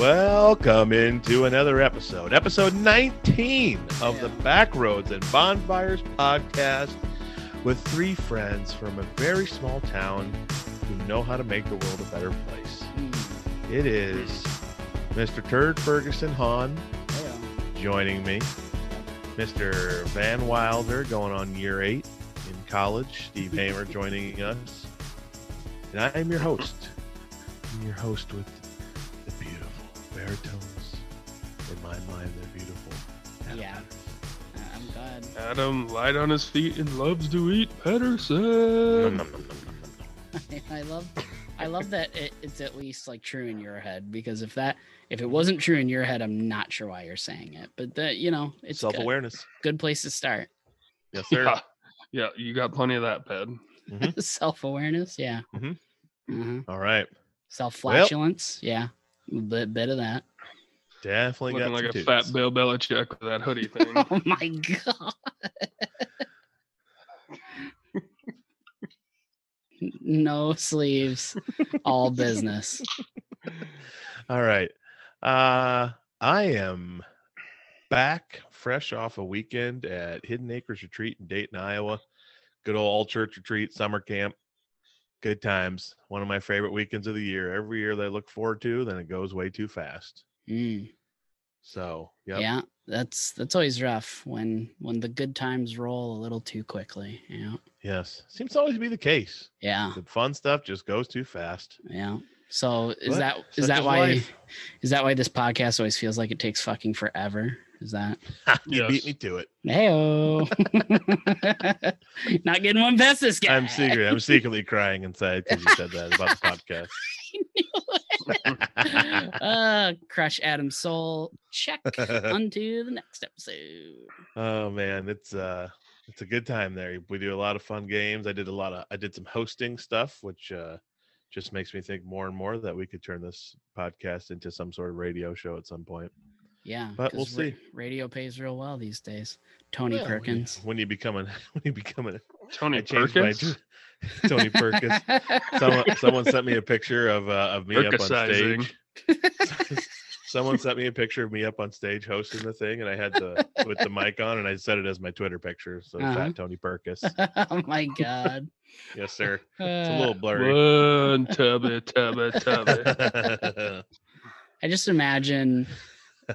Welcome into another episode, episode 19 of the Backroads and Bonfires podcast with three friends from a very small town who know how to make the world a better place. Mm, It is Mr. Turd Ferguson Hahn joining me, Mr. Van Wilder going on year eight in college, Steve Hamer joining us, and I am your host. I'm your host with beautiful baritones. In my mind, they're beautiful. Yeah. Uh, I'm glad. Adam light on his feet and loves to eat Nom, Pedersen. nom, nom, nom, nom, nom. I love I love that it, it's at least like true in your head because if that if it wasn't true in your head, I'm not sure why you're saying it. But that you know, it's. Self-awareness. good place to start. Yes, sir. Yeah, yeah, you got plenty of that, Ped. Self awareness, yeah. Mhm. Mhm. All right. Self flatulence, yeah. A bit, bit of that. Definitely Looking got like a some fat toots. Bill Belichick with that hoodie thing. Oh my god. no sleeves, all business. All right. Uh I am back fresh off a weekend at Hidden Acres Retreat in Dayton, Iowa. Good old all church retreat, summer camp. Good times. One of my favorite weekends of the year. Every year that I look forward to, then it goes way too fast. Mm. So, yep. Yeah, that's that's always rough when when the good times roll a little too quickly. Yeah, yes. Seems to always be the case. yeah, The fun stuff just goes too fast. yeah. So is But that is that why life. is that why this podcast always feels like it takes fucking forever? Is that you beat me to it. heyo? Not getting one past this guy. I'm secretly, I'm secretly crying inside because you said that about the podcast. uh, crush Adam's soul. Check onto the next episode. Oh man, it's uh it's a good time there. We do a lot of fun games. I did a lot of I did some hosting stuff, which uh just makes me think more and more that we could turn this podcast into some sort of radio show at some point. Yeah, But we'll 'cause ra- see. radio pays real well these days. Tony Well, when you- Perkins. When you become an when you become a Tony I changed my Perkins. Tony Perkins. Someone someone sent me a picture of uh, of me up on stage. someone sent me a picture of me up on stage hosting the thing, and I had the with the mic on, and I set it as my Twitter picture. So Uh-huh. fat Tony Perkins. oh my god. Yes, sir. It's a little blurry. One tubby, tubby, tubby. I just imagine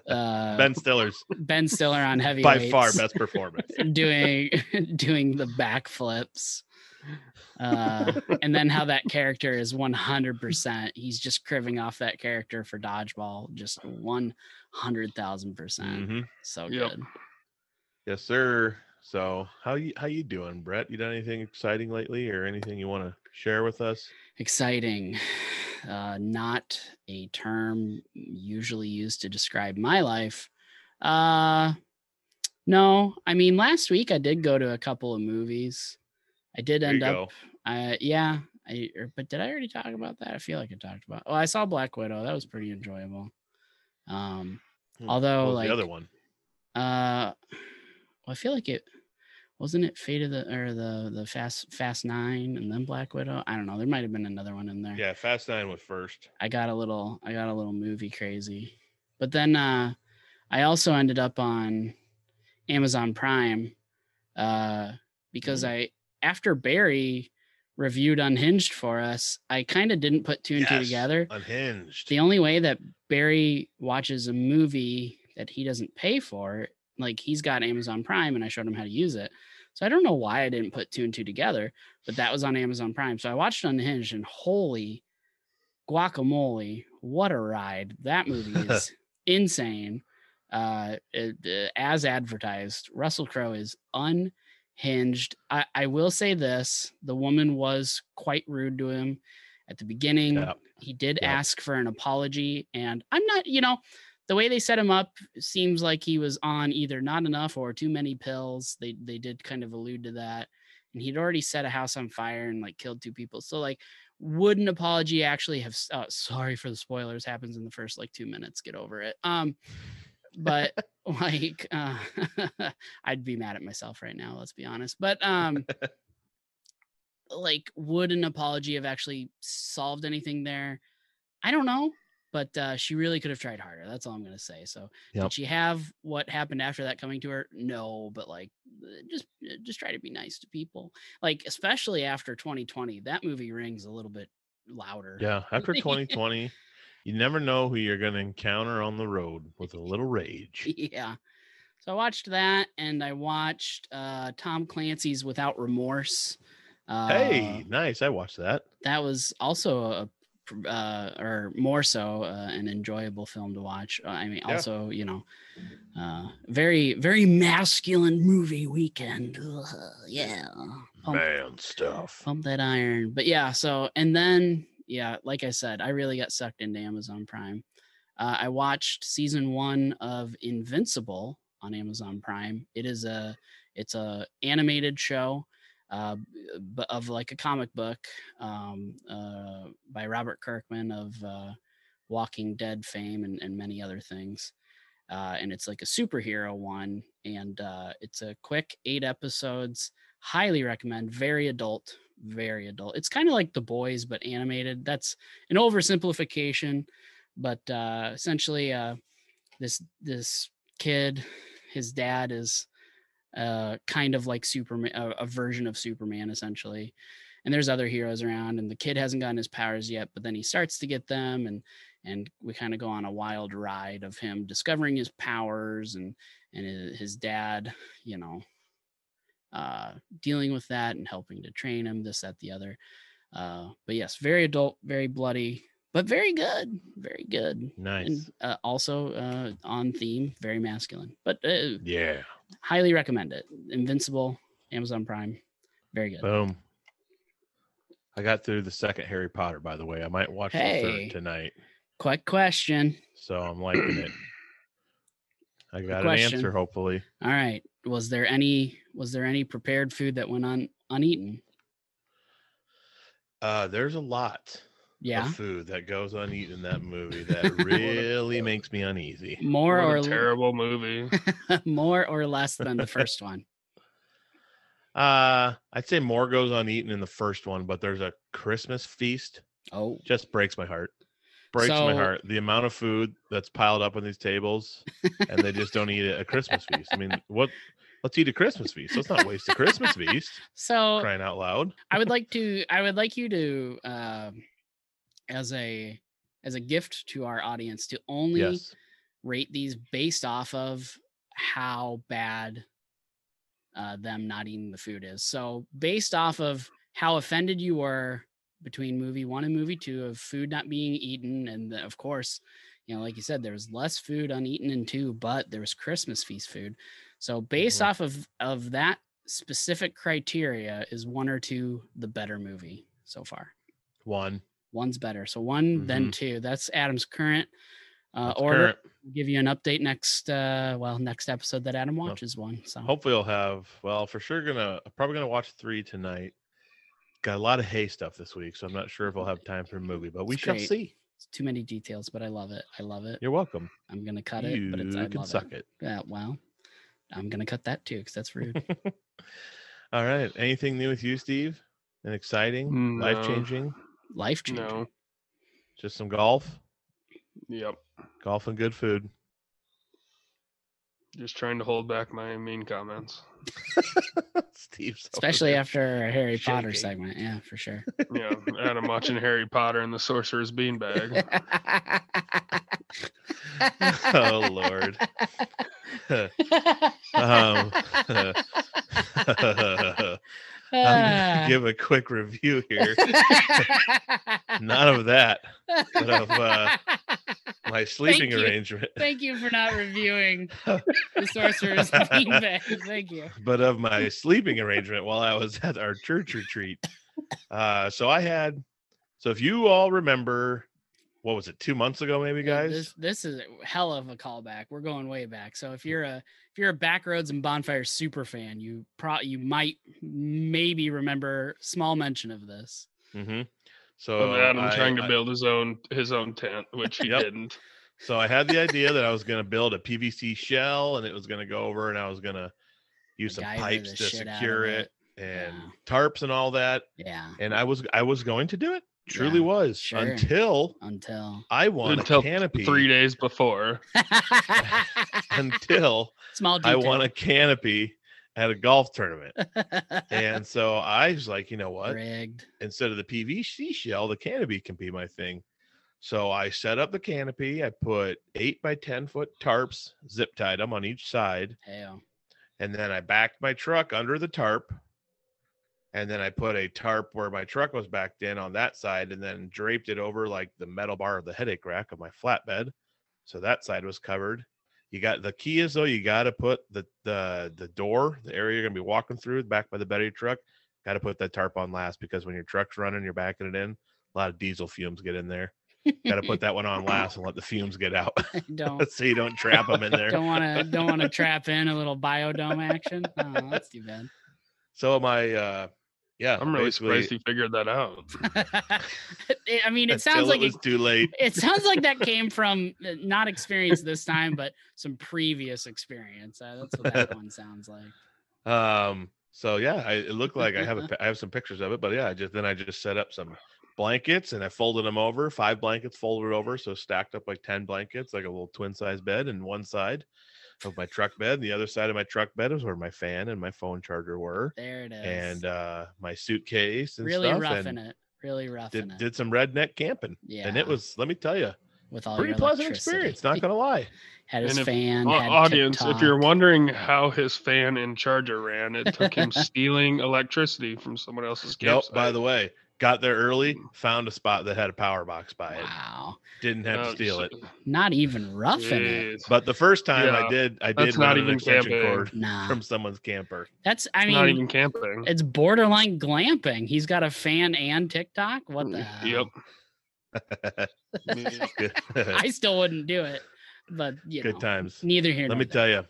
uh, ben Stiller's ben Stiller on heavy by far best performance. doing doing the backflips. Uh, and then how that character is 100%. He's just criving off that character for dodgeball, just 100,000%. percent Mhm. So Yep. good. Yes, sir. So how you how you doing, Brett? You done anything exciting lately, or anything you want to share with us? Exciting. Uh, not a term usually used to describe my life. Uh, no, I mean, last week I did go to a couple of movies. I did There end up, uh, yeah, I, or, but did I already talk about that? I feel like I talked about. Oh, I saw Black Widow. That was pretty enjoyable. Um, Hmm, although, like, the other one? uh, well, I feel like it wasn't it Fate of the or the the Fast Fast Nine and then Black Widow. I don't know. There might have been another one in there. Yeah, Fast Nine was first. I got a little I got a little movie crazy. But then uh I also ended up on Amazon Prime uh because I after Barry reviewed Unhinged for us, I kind of didn't put two and two together. Unhinged. The only way that Barry watches a movie that he doesn't pay for, like he's got Amazon Prime and I showed him how to use it. So I don't know why I didn't put two and two together, but that was on Amazon Prime. So I watched Unhinged and holy guacamole, what a ride. That movie is insane. Uh, it- uh, as advertised, Russell Crowe is unhinged. I, I will say this the woman was quite rude to him at the beginning. Yeah. He did ask for an apology, and I'm not, you know, the way they set him up seems like he was on either not enough or too many pills. They they did kind of allude to that. And he'd already set a house on fire and like killed two people. So like would an apology actually have uh, sorry for the spoilers happens in the first like 2 minutes get over it. Um but like uh I'd be mad at myself right now, let's be honest. But um like would an apology have actually solved anything there? I don't know, but uh, she really could have tried harder. That's all I'm gonna say. So Yep. did she have what happened after that coming to her? No, but like uh, just uh, just try to be nice to people. Like especially after 2020, that movie rings a little bit louder. Yeah, after 2020, you never know who you're going to encounter on the road with a little rage. yeah. So I watched that and I watched uh Tom Clancy's Without Remorse. Uh, hey, nice. I watched that. that was also a uh or more so uh, an enjoyable film to watch. Uh, I mean Yeah. also, you know, uh very very masculine movie weekend. Ugh, yeah. Pump, Man stuff. pump that iron. But yeah, so and then yeah, like I said, I really got sucked into Amazon Prime. Uh, I watched season one of Invincible on Amazon Prime. It is a it's a animated show, uh, of like a comic book um, uh, by Robert Kirkman of uh, Walking Dead fame and, and many other things. Uh, and it's like a superhero one, and uh, it's a quick eight episodes. Highly recommend. Very adult, very adult. It's kind of like The Boys but animated. That's an oversimplification, but uh, essentially, uh, this this kid, his dad is uh, kind of like Superman, a, a version of Superman, essentially. And there's other heroes around, and the kid hasn't gotten his powers yet, but then he starts to get them, and and we kind of go on a wild ride of him discovering his powers and and his, his dad, you know, uh, dealing with that and helping to train him, this, that, the other. Uh, but yes, very adult, very bloody, but very good, very good, Nice. and uh, also uh, on theme, very masculine. But uh, yeah. Highly recommend it. Invincible, Amazon Prime, very good. Boom. I got through the second Harry Potter, by the way. I might watch the third tonight. Quick question. So I'm liking it. I got an answer, hopefully. All right, was there any was there any prepared food that went on uneaten? Uh, there's a lot Yeah, of food that goes uneaten in that movie that really makes me uneasy. more What or a l- terrible movie. more or less than the first one. Uh, I'd say more goes uneaten in the first one, but there's a Christmas feast. Oh, Just breaks my heart. Breaks my heart. The amount of food that's piled up on these tables, and they just don't eat it at a Christmas feast. I mean, what? Let's eat a Christmas feast. Let's not waste a Christmas feast. so Crying out loud. I would like to I would like you to um as a as a gift to our audience to only Yes. rate these based off of how bad uh, them not eating the food is. So based off of how offended you were between movie one and movie two of food not being eaten, and the- of course, you know, like you said, there was less food uneaten in two, but there was Christmas feast food. So based Mhm. off of of that specific criteria, is one or two the better movie so far? One. One's better. So one, then two. That's Adam's current uh, That's order current. give you an update next uh well next episode that adam Well, watches one so Hopefully, I'll have. Well, for sure, gonna probably gonna watch three tonight. Got a lot of hay stuff this week, so I'm not sure if I'll have time for a movie, but we It's shall great. see. it's too many details but i love it i love it You're welcome. i'm gonna cut you it but it's i can love suck it it. yeah well i'm gonna cut that too because that's rude All right. Anything new with you, Steve? And exciting, No. life changing? Life changing No. Just some golf, Yep. golf and good food. Just trying to hold back my mean comments. Steve's especially after a harry potter segment yeah for sure Yeah. And I'm watching Harry Potter and the Sorcerer's Beanbag. oh Lord. um, I'm Ah. gonna give a quick review here. None of that, but of uh, my sleeping you. arrangement. Thank you for not reviewing the Sorcerer's Beanbag. Thank you. but of my sleeping arrangement while I was at our church retreat. Uh, so I had, so if you all remember, what was it, two months ago, maybe, Yeah, guys? This this is a hell of a callback. We're going way back. So if you're a if you're a Backroads and bonfire super fan, you pro you might maybe remember small mention of this. hmm So Of Adam I- trying to I- build his own his own tent, which he Yep. didn't. So I had the idea that I was going to build a PVC shell and it was going to go over and I was going to use some pipes to shit out of secure it, it. and Yeah. tarps and all that. Yeah. And I was I was going to do it. Truly Yeah, was sure. until until I won Until a canopy. three days before. until small I detail. won a canopy at a golf tournament. And so I was like, you know what? rigged. Instead of the PVC shell, the canopy can be my thing. So I set up the canopy. I put eight by 10 foot tarps, zip tied them on each side. Hell. And then I backed my truck under the tarp. And then I put a tarp where my truck was backed in on that side and then draped it over like the metal bar of the headache rack of my flatbed. So that side was covered. You got the key is though, you got to put the, the the door, the area you're gonna be walking through back by the bed of your truck, got to put that tarp on last because when your truck's running, you're backing it in, a lot of diesel fumes get in there. Got to put that one on last and let the fumes get out don't so you don't trap them in there. don't want to don't want to trap in a little biodome action. Oh, that's too bad. So my uh yeah, I'm really basically, surprised he figured that out. I mean, it until sounds like it was it, too late. it sounds like that came from uh, not experience this time, but some previous experience. Uh, that's what that one sounds like. Um. So yeah, I, it looked like I have a, i have some pictures of it, but yeah, I just then I just set up some blankets and I folded them over, five blankets folded over, so stacked up like ten blankets, like a little twin size bed, and one side of my truck bed. The other side of my truck bed is where my fan and my phone charger were, There it is. and uh my suitcase and really stuff, roughing and it. Really roughing did it. did some redneck camping, yeah. and it was let me tell you, with all pretty pleasant experience. Not gonna lie. had his And fan. Au- had audience, if you're wondering how his fan and charger ran, it took him stealing electricity from someone else's Nope. By the way, got there early, found a spot that had a power box by it. wow, Didn't have Oh, to steal it. not even roughing it. But the first time I did, I that's did not even extension camping. cord Nah, from someone's camper. that's. I It's mean, not even camping. it's borderline glamping. He's got a fan and TikTok. What the? Mm, Yep. I still wouldn't do it, but you good know, times. neither here. Let nor me there. tell you.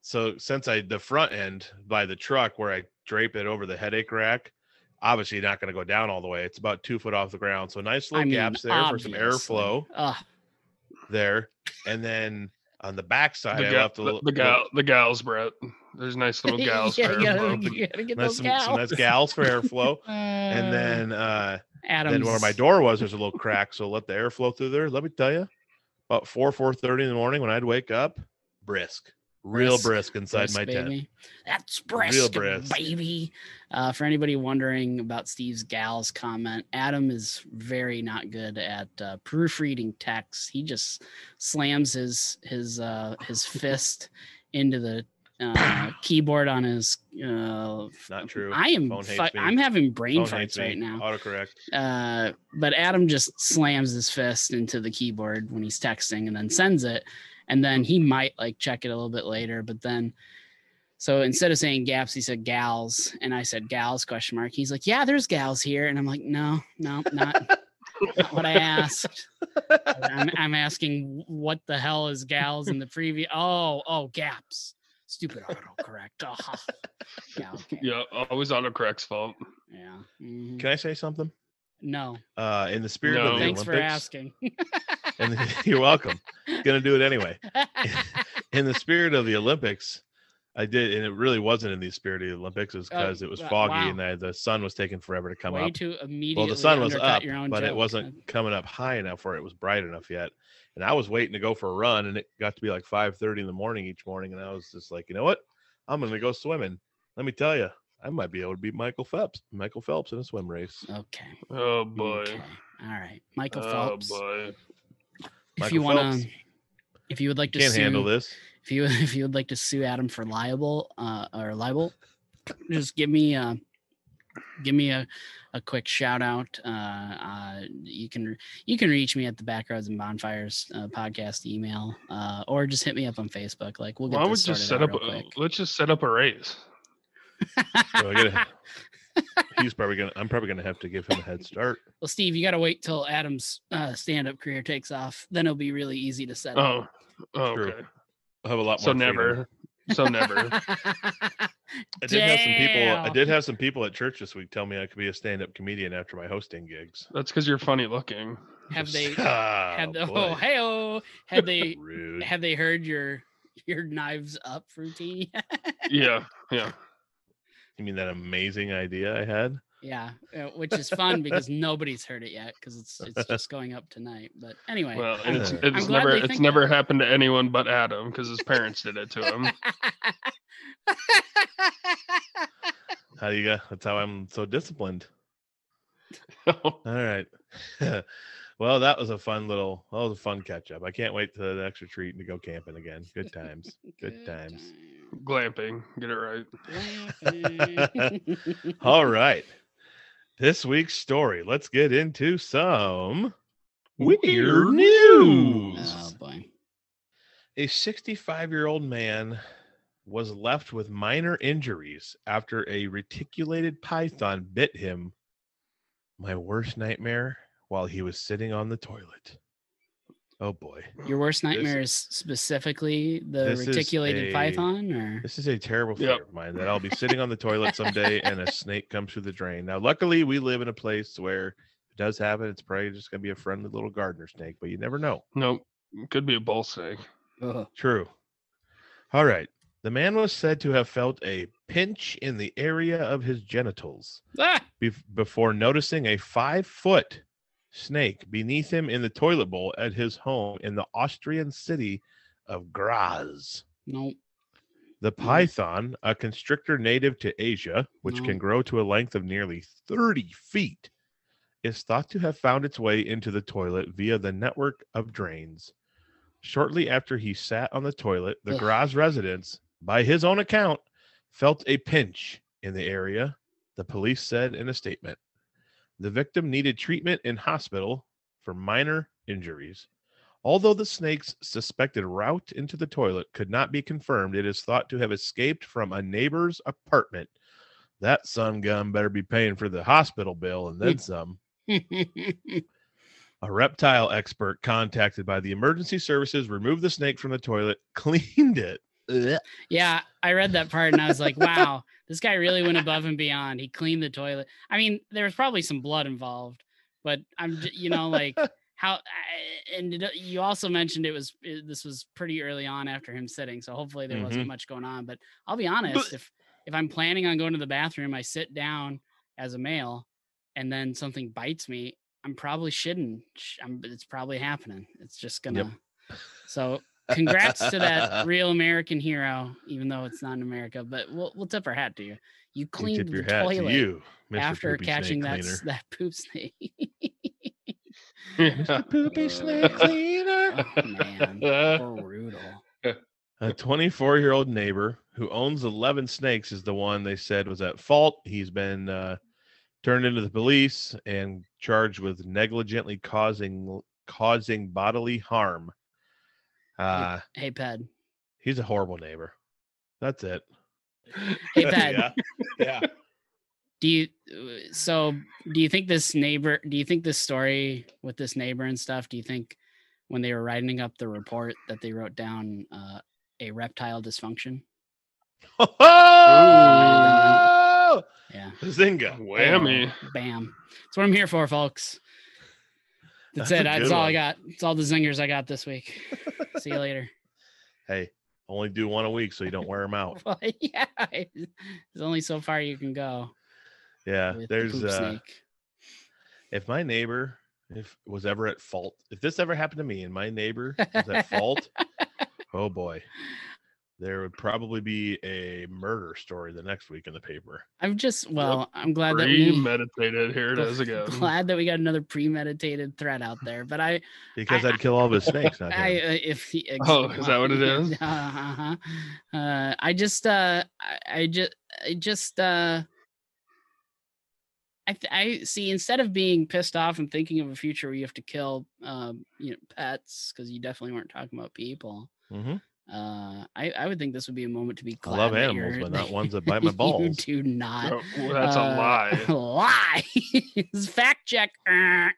So since I the front end by the truck where I drape it over the headache rack, obviously not going to go down all the way. It's about two foot off the ground, so nice I little mean, gaps there for some airflow Ugh, there, and then on the back side The, I left a the, little the gal, the gals, Brett. There's nice little gals. yeah, for you gotta, gotta get nice, those some, gals. some nice gals for airflow, Uh, and then uh Adam's, then where my door was, there's a little crack, so let the air flow through there. Let me tell you, about four four thirty in the morning when I'd wake up, brisk, real Brisk, brisk inside brisk, my tent. That's brisk, Real brisk. baby. Uh, for anybody wondering about Steve's gals comment, Adam is very not good at uh, proofreading text. He just slams his his uh, his fist into the uh, keyboard on his. Uh, Not true. I am. Phone hates Fi- me. I'm having brain Phone right now. Autocorrect. Uh, but Adam just slams his fist into the keyboard when he's texting and then sends it. And then he might like check it a little bit later. But then, so instead of saying gaps, he said gals. And I said gals question mark. He's like, yeah, there's gals here. And I'm like, no, no, not, not what I asked. I'm, I'm asking what the hell is gals in the previous. Oh, oh, gaps. Stupid autocorrect. Oh, yeah. Okay. Yeah, always autocorrect's fault. Yeah. mhm. Can I say something? No. Uh, in the spirit No. of the Olympics. Thanks Olympics, for asking. and you're welcome. Gonna do it anyway. In the spirit of the Olympics, I did, and it really wasn't in the spirit of the Olympics. It was Oh, because it was foggy wow. and I, the sun was taking forever to come Way up. to immediately Well, the sun was up, your own but it wasn't coming up high enough where it was bright enough yet. And I was waiting to go for a run, and it got to be like 5:30 in the morning each morning, and I was just like, you know what? I'm gonna go swimming. Let me tell you, I might be able to beat Michael Phelps. Michael Phelps in a swim race. Okay. Oh boy. Okay. All right. Michael Oh Phelps. boy. if Michael you want to if you would like to Can't sue handle this. if you if you would like to sue Adam for liable uh or libel, just give me uh give me a, a quick shout out. Uh, uh you can you can reach me at the Backroads and Bonfires uh, podcast email uh or just hit me up on Facebook. Like we'll get Why would this just set up? A, quick. let's just set up a race. So I gotta- He's probably gonna. I'm probably gonna have to give him a head start. Well, Steve, you got to wait till Adam's uh, stand-up career takes off. Then it'll be really easy to set up. Oh, oh True. okay. I'll have a lot more. So freedom. never. So never. I did have some people. I did have some people at church this week tell me I could be a stand-up comedian after my hosting gigs. That's because you're funny looking. have they? Ah, Had the, oh hey oh have they Rude. have they heard your your knives up routine? Yeah, yeah. You mean that amazing idea I had? Yeah, uh, which is fun because nobody's heard it yet because it's it's just going up tonight. But anyway, Well, and it's I'm it's never it's never that. happened to anyone but Adam because his parents did it to him. How you got? That's how I'm so disciplined. All right. well, that was a fun little. That was a fun catch up. I can't wait to the next retreat and to go camping again. Good times. Good times. Glamping, get it right. All right. This week's story. Let's get into some weird news. oh boy. A 65 year old man was left with minor injuries after a reticulated python bit him. My worst nightmare while he was sitting on the toilet. Oh boy. Your worst nightmare is specifically the reticulated a- python, or This is a terrible fear Yep. of mine that I'll be sitting on the toilet someday and a snake comes through the drain. Now, luckily, we live in a place where if it does happen, it's probably just going to be a friendly little gardener snake, but you never know. Nope, could be a bull snake. Ugh. True. All right. The man was said to have felt a pinch in the area of his genitals Ah! bef- before noticing a five foot snake beneath him in the toilet bowl at his home in the Austrian city of Graz. Nope. The python, a constrictor native to Asia, which No. can grow to a length of nearly 30 feet, is thought to have found its way into the toilet via the network of drains. Shortly after he sat on the toilet, the Ugh. Graz residents, by his own account, felt a pinch in the area, the police said in a statement. The victim needed treatment in hospital for minor injuries. Although the snake's suspected route into the toilet could not be confirmed, it is thought to have escaped from a neighbor's apartment. That sun gun better be paying for the hospital bill and then some. A reptile expert contacted by the emergency services removed the snake from the toilet, cleaned it. Yeah, I read that part and I was like, wow, this guy really went above and beyond. He cleaned the toilet. I mean, there was probably some blood involved, but I'm, you know, like how, and you also mentioned it was, this was pretty early on after him sitting. So hopefully there wasn't mm-hmm. much going on. But I'll be honest, if, if I'm planning on going to the bathroom, I sit down as a male and then something bites me, I'm probably shitting. Sh- I'm, it's probably happening. It's just gonna. So congrats to that real American hero, even though it's not in America. But we'll we'll tip our hat to you. You We cleaned tip your the toilet to you, after Poopy catching that that poop snake. Yeah. Poopy Snake Cleaner. oh man, brutal. A 24 year old neighbor who owns 11 snakes is the one they said was at fault. He's been uh, turned into the police and charged with negligently causing causing bodily harm. Uh, Hey, Ped. he's a horrible neighbor. That's it. Hey, Ped. yeah. Yeah. Do you uh, so do you think this neighbor do you think this story with this neighbor and stuff, do you think when they were writing up the report that they wrote down uh, a reptile dysfunction? Oh! Yeah. Zinga. Whammy. Bam. That's what I'm here for, folks. That's, That's it. That's all I got. It's all the zingers I got this week. See you later. Hey, only do one a week so you don't wear them out. Well, yeah. There's only so far you can go. Yeah. the There's poop uh if my neighbor if was ever at fault if this ever happened to me and my neighbor was at fault oh boy there would probably be a murder story the next week in the paper I'm just well, I'm glad that we Premeditated. Here it gl- again. glad that we got another premeditated threat out there. But I because I- would kill all of his snakes not I, uh, if he, Oh, is that what it is? Uh-huh. Uh, I just, uh, I, I just, I just, uh, I, th- I see. Instead of being pissed off and thinking of a future where you have to kill, um, you know, pets because you definitely weren't talking about people. Mhm. Uh, I, I would think this would be a moment to be I love animals, but not ones that bite my balls. You do not. Well, that's Uh, a lie. lie. Fact check. Uh,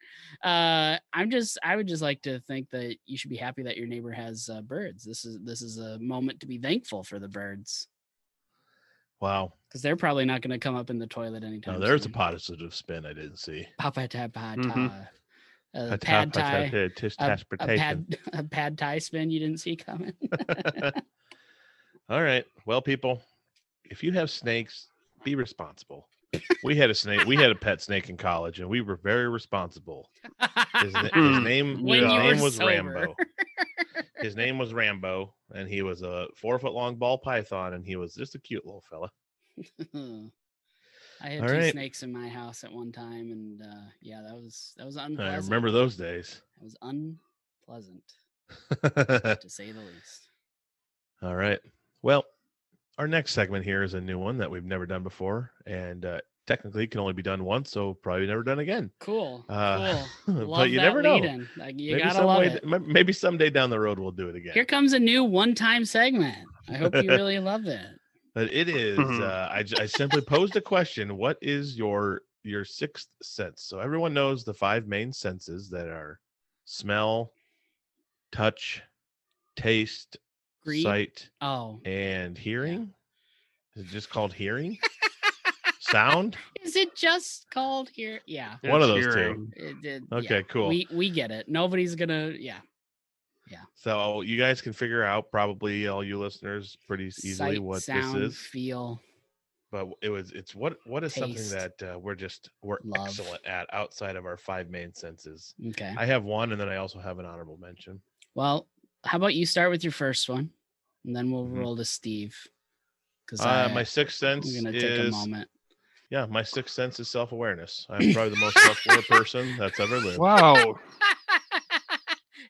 I'm just. I would just like to think that you should be happy that your neighbor has uh, birds. This is this is a moment to be thankful for the birds wow because they're probably not going to come up in the toilet no, anytime. there's a positive spin i didn't see Papa ta pa ta. Uh, A pad tap- a thai. tap- a tis- A, a pad a pad thai spin you didn't see coming. all right well people if you have snakes be responsible we had a snake. We had a pet snake in college, and we were very responsible. His, na- his Hmm. name, his name was sober. Rambo. His name was Rambo, and he was a four foot long ball python, and he was just a cute little fella. I had All two right. snakes in my house at one time, and uh, yeah, that was that was unpleasant. I remember those days. It was unpleasant to say the least. All right. Well, our next segment here is a new one that we've never done before, and uh, technically it can only be done once, so probably never done again. Cool. Uh, cool. but you never know. Like, you maybe gotta some love way, it. maybe someday down the road we'll do it again. Here comes a new one-time segment. I hope you really love it. But it is. Mhm. Uh, I, j- I simply posed a question. What is your your sixth sense? So everyone knows the five main senses that are smell, touch, taste, Greed. sight, Oh, and hearing. Is it just called hearing? Sound? is it just called here? Yeah. One of It's those two. hearing. It did. Okay, yeah. cool. We we get it. Nobody's gonna. Yeah. So you guys can figure out probably all you listeners pretty easily Sight, what sound, this is. feel. But it was it's what what is Taste. something that uh, we're just we're Love. excellent at outside of our five main senses. Okay. I have one, and then I also have an honorable mention. Well, how about you start with your first one, and then we'll Mhm. roll to Steve. Because Uh, my sixth sense I'm gonna take a is moment. yeah, my sixth sense is self awareness. I'm probably the most self aware person that's ever lived. Wow.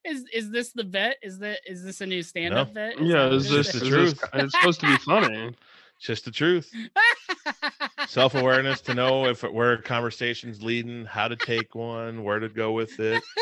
Is is this the bet? Is that is this a new stand-up No. bet? Yeah, that is what it this, the truth. it's supposed to be funny. It's just the truth. Self awareness to know if it, where conversation's leading, how to take one, where to go with it.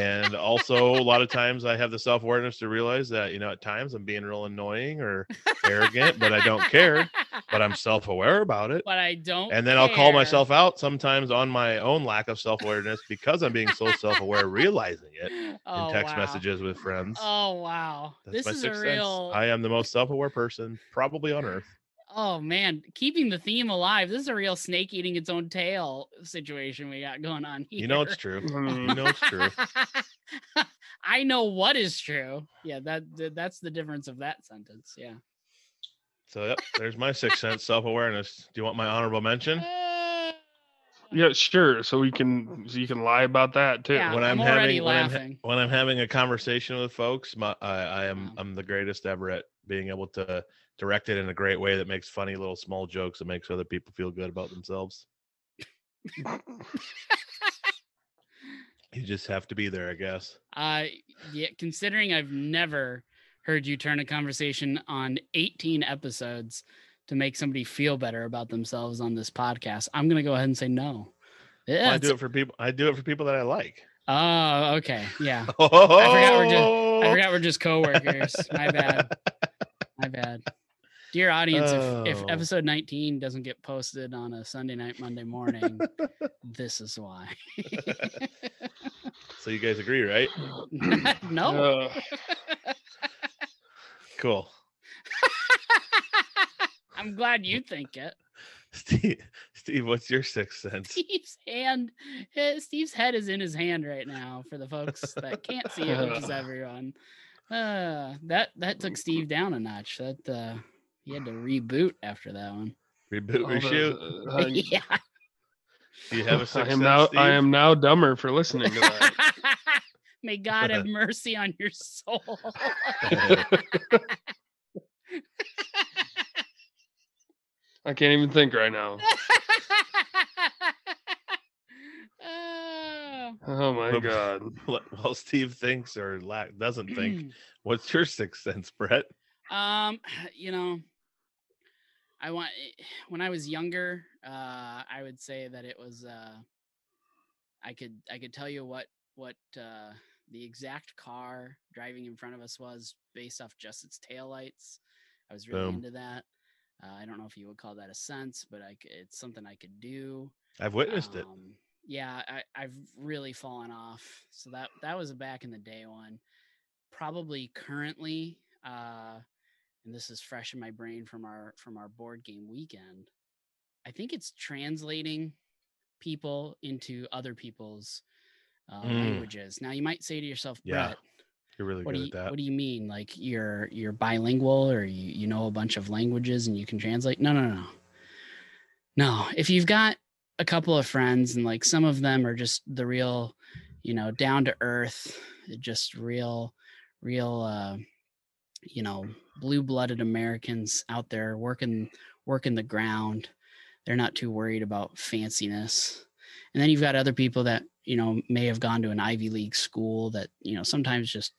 And also, a lot of times I have the self awareness to realize that, you know, at times I'm being real annoying or arrogant, but I don't care. But I'm self aware about it. but I don't. And then I'll call myself out sometimes on my own lack of self awareness because I'm being so self aware, realizing it oh, in text wow. messages with friends. Oh wow, That's this my is a real. sense. I am the most self aware person probably on earth. Oh man, keeping the theme alive. This is a real snake eating its own tail situation we got going on here. You know it's true. You know it's true. I know what is true. Yeah, that that's the difference of that sentence. Yeah. So yep, there's my sixth sense, self awareness. Do you want my honorable mention? Uh, Yeah, sure. So we can so you can lie about that too. Yeah. when I'm I'm, already having when I'm, ha- laughing. when I'm having a conversation with folks, my, I, I am Wow. I'm the greatest ever at being able to direct it in a great way that makes funny little small jokes that makes other people feel good about themselves. You just have to be there, I guess. Uh, yeah. Considering I've never heard you turn a conversation on 18 episodes to make somebody feel better about themselves on this podcast, I'm gonna go ahead and say no. Yeah. Well, I do it for people. I do it for people that I like. Oh, okay. Yeah. Oh, forgot we're just- I forgot we're just coworkers. My bad. My bad. Dear audience, if, if Oh. episode 19 doesn't get posted on a Sunday night, Monday morning, this is why. so you guys agree, right? no. Uh, Cool. I'm glad you think it. Steve, Steve, what's your sixth sense? Steve's hand, eh, Steve's head is in his hand right now for the folks that can't see it, which is everyone. Uh, that that took Steve down a notch. That uh, he had to reboot after that one. Reboot, all the- reshoot. uh, yeah. Do you have a I sixth am sense? now Steve? I am now dumber for listening to that. May God have mercy on your soul. I can't even think right now. Ah. Oh my But- god. While Steve thinks or lack doesn't think, what's your sixth sense, Brett? Um, you know, I want eh, when I was younger, uh, I would say that it was uh, I could I could tell you what what uh, the exact car driving in front of us was based off just its taillights. I was really Boom. into that. Uh, I don't know if you would call that a sense, but I it's something I could do. I've witnessed it. Um, Yeah, I, I've really fallen off. So that that was a back in the day one. Probably currently, uh, and this is fresh in my brain from our from our board game weekend. I think it's translating people into other people's uh, Mm. languages. Now you might say to yourself, Yeah, Brett, You're really what good do you at that. what do you mean? Like you're you're bilingual or you you know a bunch of languages and you can translate? No, no, no. No, if you've got a couple of friends and like some of them are just the real, you know, down to earth, just real, real, uh, you know, blue-blooded Americans out there working working the ground. They're not too worried about fanciness. And then you've got other people that, you know, may have gone to an Ivy League school that, you know, sometimes just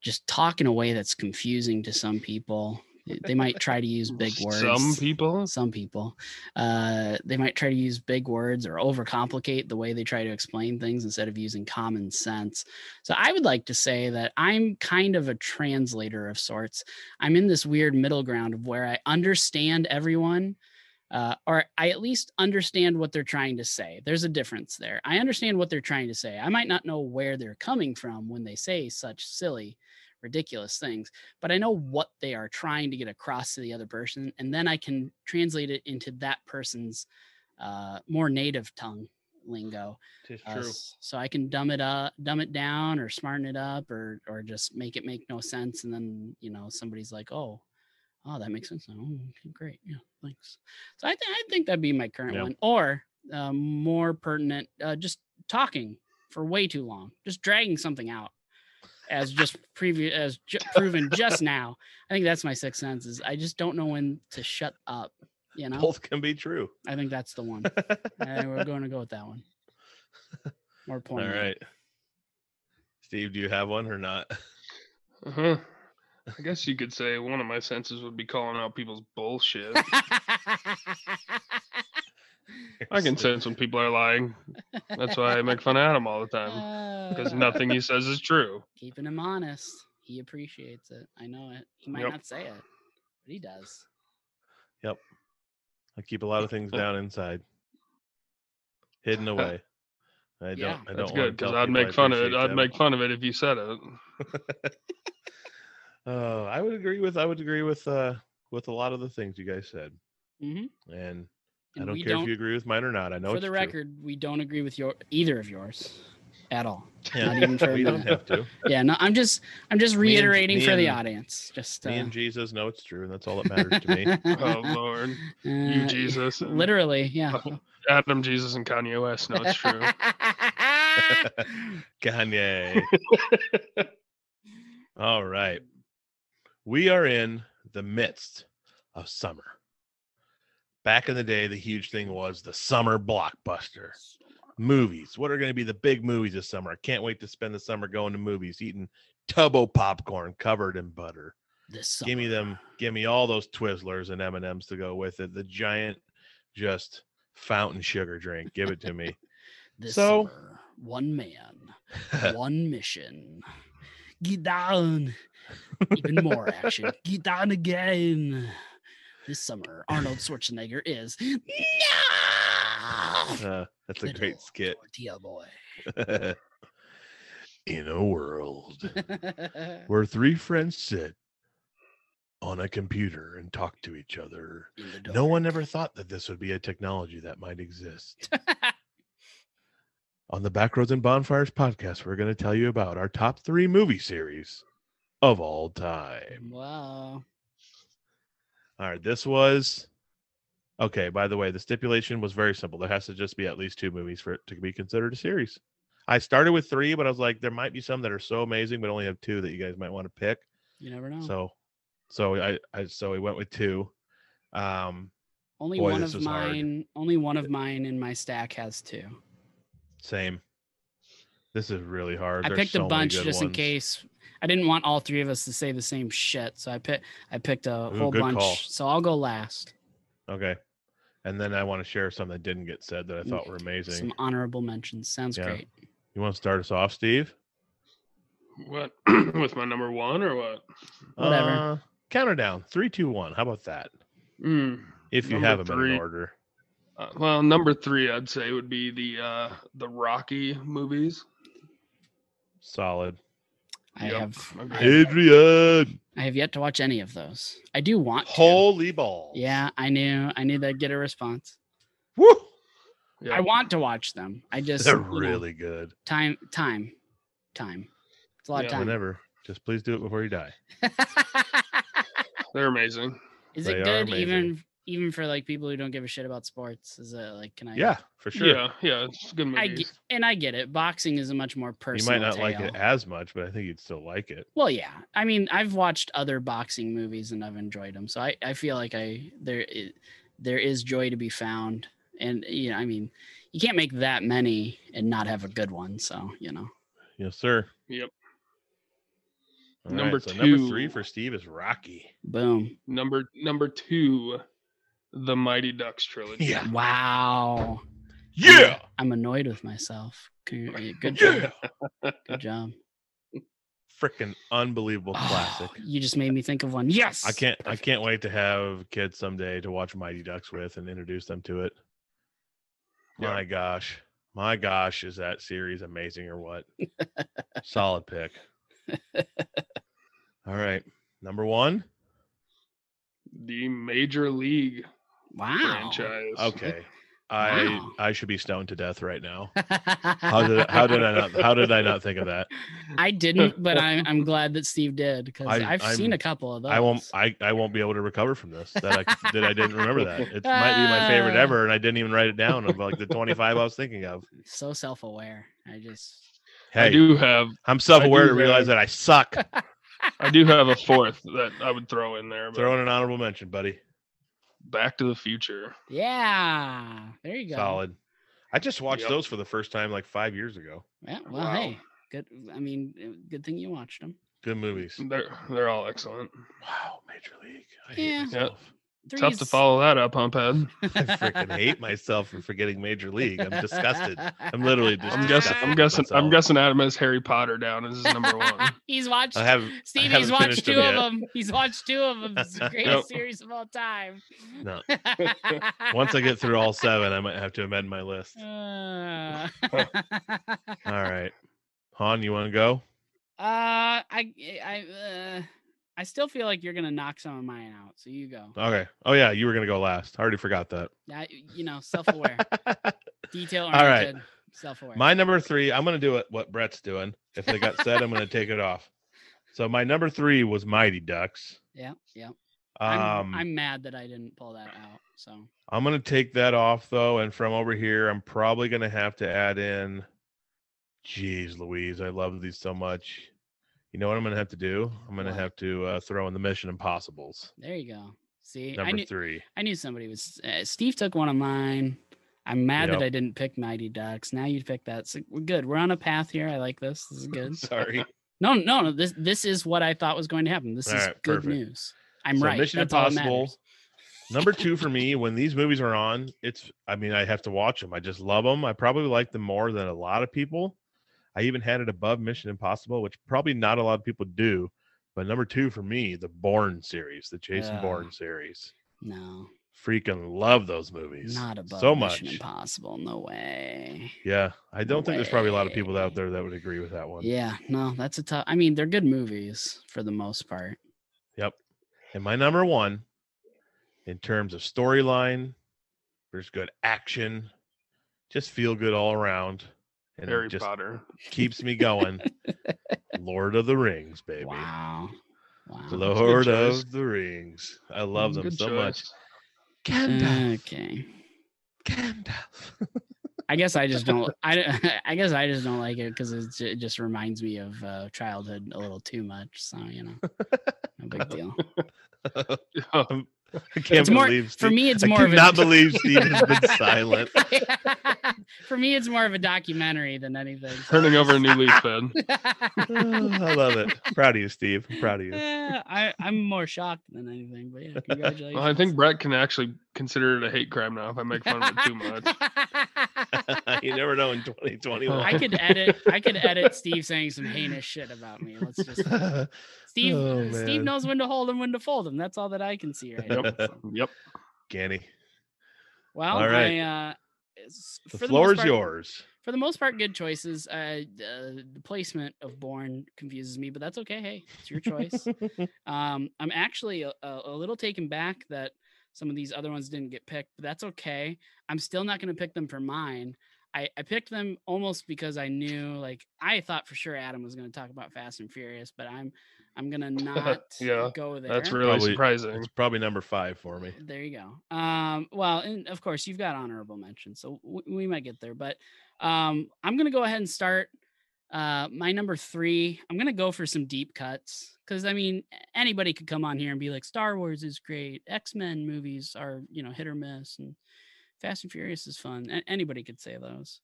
just talk in a way that's confusing to some people. They- might try to use big words. Some people. Some people, uh, they might try to use big words or overcomplicate the way they try to explain things instead of using common sense. So I would like to say that I'm kind of a translator of sorts. I'm in this weird middle ground of where I understand everyone, uh, or I at least understand what they're trying to say. There's a difference there. I understand what they're trying to say. I might not know where they're coming from when they say such silly, ridiculous things, but I know what they are trying to get across to the other person, and then I can translate it into that person's uh, more native tongue lingo. Uh, so I can dumb it up, dumb it down, or smarten it up, or or just make it make no sense, and then you know somebody's like, oh, oh, that makes sense. Oh, great, yeah, thanks. So I, th- I think that'd be my current Yeah. one, or uh, more pertinent, uh, just talking for way too long, just dragging something out. As just previous as ju- proven just now, I think that's my sixth sense. Is I just don't know when to shut up. You know, Both can be true. I think that's the one. and we're going to go with that one. More All All right. Steve, do you have one or not? Uh-huh. I guess you could say one of my senses would be calling out people's bullshit. I can sense when people are lying. That's why I make fun of Adam all the time because Uh, nothing he says is true. Keeping him honest. He appreciates it. I know it. He might Yep. not say it, but he does. Yep. I keep a lot of things down inside, hidden away. I don't. Yeah. I don't That's wanna good because tell I'd people I make fun of it. appreciate I'd them. make fun of it if you said it. Oh, I would agree with. I would agree with. uh With a lot of the things you guys said, hmm and, I don't we care don't, if you agree with mine or not. I know for it's the true. record, we don't agree with your either of yours at all. Yeah, not even for we don't have to. Yeah, no, I'm just I'm just Me and- reiterating for the and- audience. Just uh, Me and Jesus know it's true, and that's all that matters to me. Oh Lord, you uh, Jesus, and Literally, yeah. Adam, Jesus, and Kanye West. No, it's true. Kanye. All right. We are in the midst of summer. Back in the day, the huge thing was the summer blockbuster. Movies. What are going to be the big movies this summer? I can't wait to spend the summer going to movies, eating Tubbo popcorn covered in butter. This Give me them. Give me all those Twizzlers and M and M's to go with it. The giant, just fountain sugar drink. Give it to me. This So- summer, one man, one mission. Get down. Even more action. Get down again. This summer, Arnold Schwarzenegger is Uh, that's a great skit. Tortilla boy. in a world where three friends sit on a computer and talk to each other, no one ever thought that this would be a technology that might exist. on the Backroads and Bonfires podcast, we're going to tell you about our top three movie series of all time. wow. All right, this was okay. By the way, the stipulation was very simple. There has to just be at least two movies for it to be considered a series. I started with three, but I was like, there might be some that are so amazing, but only have two that you guys might want to pick. You never know. So, so I, I, so we went with two. Um, only boy, one of was hard. mine. Only one of mine in my stack has two. same. This is really hard. I There's picked so a bunch good just in case. I didn't want all three of us to say the same shit, so I picked. I picked a Ooh, whole bunch. call. So I'll go last. Okay, and then I want to share some that didn't get said that I Mm, thought were amazing. Some honorable mentions. Sounds Yeah. great. You want to start us off, Steve? What with my number one or what? Whatever. Uh, counter down. Three, two, one. How about that? Mm, If you have them in three. an order. uh, well, number three, I'd say would be the uh the Rocky movies. Solid. I Yep, have. agreed. I have, Adrian. I have yet to watch any of those. I do want to. Holy balls. Yeah, I knew. I knew they'd get a response. Woo. Yeah. I want to watch them. I just They're you know, really good. time, time, time. It's a lot Yeah. of time. Whenever. Just please do it before you die. They're amazing. Is They it are good even even for like people who don't give a shit about sports. Is it like can I? Yeah, for sure. Yeah, yeah, it's good I get, and I get it. Boxing is a much more personal You might not like it as much, but I think you'd still like it. Well, yeah. I mean, I've watched other boxing movies and I've enjoyed them. So I, I feel like I there i- there is joy to be found. And you know, I mean, you can't make that many and not have a good one. So you know, Yes, sir. Yep. All right, Number so number three for Steve is Rocky. boom. Number number two, the Mighty Ducks trilogy. Yeah. Wow. Yeah. I'm annoyed with myself. Con- yeah, Good job. Yeah. Good job. Freaking unbelievable ah, classic. Oh, you just made me think of one. Yes. I can't I can't wait to have kids someday to watch Mighty Ducks with and introduce them to it. Yeah. My gosh. My gosh, is that series amazing or what? Solid pick. All right. Number one. The Major League Wow. franchise. Okay. I Wow. I should be stoned to death right now. How did how did I not how did I not think of that? I didn't, but I'm I'm glad that Steve did because I- I've seen I'm- a couple of those. I won't I, I won't be able to recover from this. That I that I didn't remember that. It might be my favorite ever, and I didn't even write it down of like the 25 I was thinking of. so self-aware. I just hey, I do have I'm self-aware to realize have- that I suck. I do have a fourth that I would throw in there. But Throw in an honorable mention, buddy. Back to the Future. yeah. There you go. Solid. I just watched Yep. those for the first time like five years ago. Yeah. Well, Wow. hey, good. I mean, uh, good thing you watched them. Good movies. They're they're all excellent. Wow, Major League. I hate Yeah. Myself. Tough to follow that up, huh, Ped? I freaking hate myself for forgetting Major League. I'm disgusted. I'm literally just I'm guessing. I'm guessing. I'm guessing Adam has Harry Potter down as his number one. He's watched. I haven't. Steve, haven't he's watched two of them. He's watched two of them. It's the greatest Yep. series of all time. No. Once I get through all seven, I might have to amend my list. Uh, All right. Han, you want to go? Uh, I, I, uh, I still feel like you're gonna knock some of mine out. So you go. Okay. Oh yeah, you were gonna go last. I already forgot that. I, you know, self-aware, detail All right. oriented, self-aware. my number three. I'm gonna do it. What Brett's doing. If they got said, I'm gonna take it off. So my number three was Mighty Ducks. yeah, yeah. Um, I'm, I'm mad that I didn't pull that out. So I'm gonna take that off though, and from over here, I'm probably gonna have to add in. Jeez, Louise, I love these so much. You know what I'm gonna have to do? I'm gonna What? have to uh, throw in the Mission Impossibles. there you go. See, I Number knew, three. I knew somebody was. Uh, Steve took one of mine. I'm mad Yep. that I didn't pick Mighty Ducks. Now you pick that. So we're good. We're on a path here. I like this. This is good. Sorry. No, no, no. This this is what I thought was going to happen. This All is right, good perfect. news. I'm So right. Mission That's Impossible. Number two for me, when these movies are on, it's. I mean, I have to watch them. I just love them. I probably like them more than a lot of people. I even had it above Mission Impossible, which probably not a lot of people do. But number two for me, the Bourne series, the Jason Yeah. Bourne series. No, Freaking love those movies. not above so Mission much. Impossible. No way. Yeah, I don't think there's probably a lot of people out there that would agree with that one. Yeah, no, that's a tough. I mean, they're good movies for the most part. Yep. And my number one, in terms of storyline, there's good action, just feel good all around, and Harry Potter. keeps me going. Lord of the Rings, baby. Wow. Wow. Lord of the Rings. I love them Good so much. Gandalf. Okay. Gandalf. I guess I just don't. I I guess I just don't like it because it just reminds me of uh, childhood a little too much. So you know, no big deal. I can't It's more believe for Steve- me. It's I more of a believe Steve has been silent. For me, it's more of a documentary than anything. so Turning over a new leaf, Ped. Oh, I love it. Proud of you, Steve. I'm proud of you. Eh, I, I'm more shocked than anything, but yeah, congratulations. Well, I think Brett can actually consider it a hate crime now if I make fun of it too much. You never know in 2021. I could edit. I could edit Steve saying some heinous shit about me. Let's just Steve. Oh, Steve knows when to hold him, when to fold him. That's all that I can see right now. Yep. so. Yep. Ganny. Well, All right. I, uh, The for floor most is part- yours. For the most part, good choices. Uh, uh, the placement of Bourne confuses me, but that's okay. Hey, it's your choice. um, I'm actually a, a a little taken back that some of these other ones didn't get picked, but that's okay. I'm still not going to pick them for mine. I, I picked them almost because I knew like I thought for sure Adam was going to talk about Fast and Furious, but I'm I'm gonna not Yeah, go there. That's really Probably- surprising. It's probably number five for me. There you go. Um, well, and of course you've got honorable mention, so w- we might get there. But um, I'm gonna go ahead and start. Uh, my number three. I'm gonna go for some deep cuts because I mean anybody could come on here and be like, Star Wars is great, X Men movies are you know hit or miss, and Fast and Furious is fun. A- anybody could say those.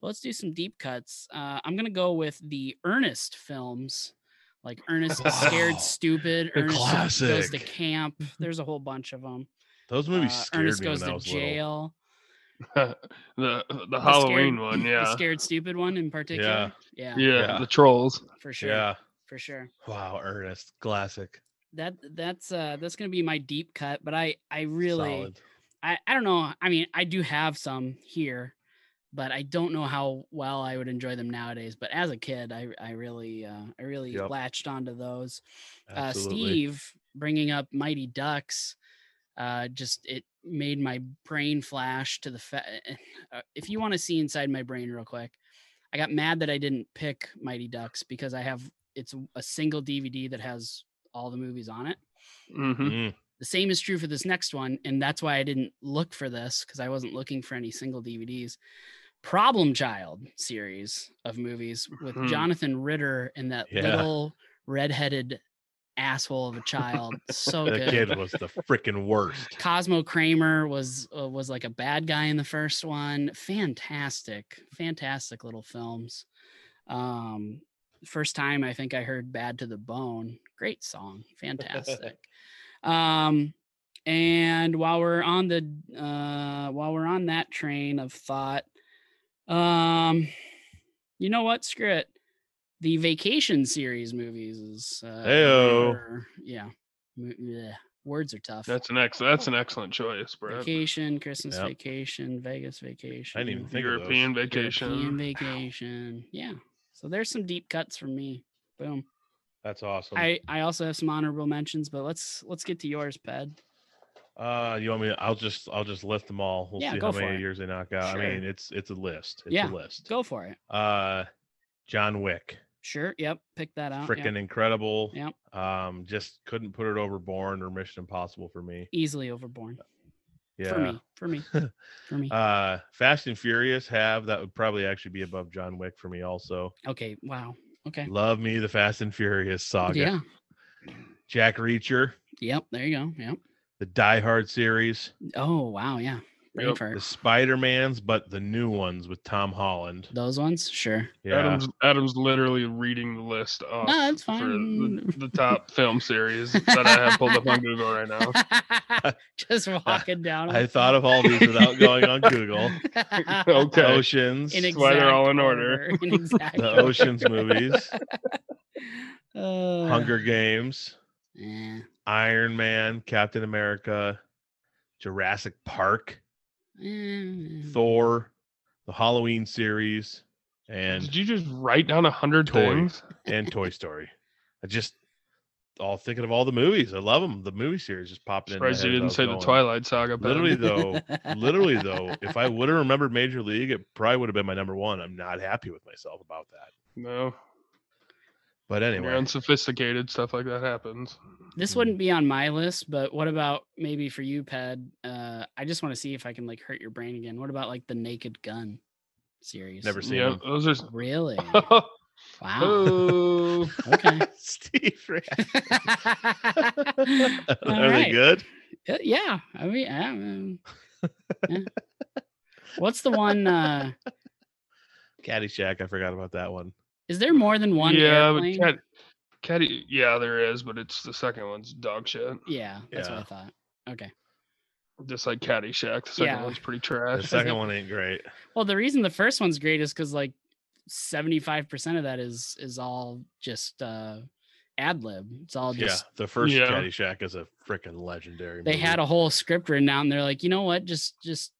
But let's do some deep cuts. Uh, I'm gonna go with the Ernest films, like Ernest is Scared Stupid, The Ernest goes to camp. There's a whole bunch of them. Those movies Uh, scared Ernest me goes when I to was little. jail. the the The Halloween scared- one, The yeah. scared stupid one in particular. Yeah. yeah, Yeah. the trolls. For sure. Yeah. For sure. Wow, Ernest, classic. That that's uh that's gonna be my deep cut, but I I really Solid. I, I don't know. I mean, I do have some here, but I don't know how well I would enjoy them nowadays. But as a kid, I I really uh I really Yep. latched onto those. Uh, Steve bringing up Mighty Ducks, uh, just it made my brain flash to the fa- uh, If you want to see inside my brain real quick, I got mad that I didn't pick Mighty Ducks because I have it's a single DVD that has all the movies on it. hmm Mm, The same is true for this next one, and that's why I didn't look for this because I wasn't looking for any single DVDs. Problem Child series of movies with Mhm. Jonathan Ritter and that Yeah. little redheaded asshole of a child. So that good. kid was the freaking worst. Cosmo Kramer was uh, was like a bad guy in the first one. Fantastic, fantastic little films. Um, first time I think I heard "Bad to the Bone." Great song, fantastic. Um, and while we're on the uh, while we're on that train of thought, um, you know what? Screw it. The Vacation series movies is uh, Heyo. yeah. Mo- yeah. Words are tough. That's an ex. That's an excellent choice, Brett. Vacation, Christmas Yep. vacation, Vegas vacation. I didn't even think of those. European vacation. European vacation. Yeah. So there's some deep cuts from me. Boom. That's awesome. I I also have some honorable mentions, but let's let's get to yours, Ped. Uh, you want me? I'll just I'll just list them all. We'll Yeah, see go how for many it. years they knock out. Sure. I mean, it's it's a list. It's Yeah, a list. Go for it. Uh, John Wick, Sure. Yep. Pick that out. Yep. freaking incredible. Yep. Um, just couldn't put it over Bourne or Mission Impossible for me. Easily over Bourne. Yeah. For me. For me. For me. Uh, Fast and Furious have that would probably actually be above John Wick for me. Also, okay. Wow. Okay. love me the Fast and Furious saga. Yeah. Jack Reacher, Yep. There you go. Yep. the Die Hard series, Oh wow. Yeah. Yep. The Spider Mans, but the new ones with Tom Holland. Those ones. Sure. Yeah. Adam's Adam's literally reading the list off No, that's for fine. the, the top film series that I have pulled up on Google right now. Just walking down. I thought of all these without going on Google. Okay. Oceans, in That's why they're all in order. In the order. Oceans movies, Uh, Hunger Games, eh, Iron Man, Captain America, Jurassic Park, eh. Thor, the Halloween series, and Did you just write down a hundred things? and Toy Story. I just all thinking of all the movies. I love them. The movie series just popping in. Surprised you didn't say was the. Twilight Saga. Literally though, literally though, if I would have remembered Major League, it probably would have been my number one. I'm not happy with myself about that. No, But when you're anyway, unsophisticated stuff like that happens. This wouldn't be on my list, but what about maybe for you, Ped? Uh, I just want to see if I can like hurt your brain again. What about like the Naked Gun series? never seen Yeah, them. those are. Really? oh, Wow. Okay. Steve, All are they good? Uh, yeah. I mean, I, um, yeah. what's the one? Uh, Caddyshack. I forgot about that one. Is there more than one yeah, airplane? but cat, Caddy, yeah, there is, but it's the second one's dog shit. yeah, that's what I thought. Okay. Just like Caddyshack, the second Yeah. one's pretty trash. The second one ain't great. Well, the reason the first one's great is because like seventy five percent of that is is all just uh ad lib. It's all just Yeah, the first Yeah. Caddyshack is a freaking legendary. they movie. had a whole script written out and they're like, you know what, just just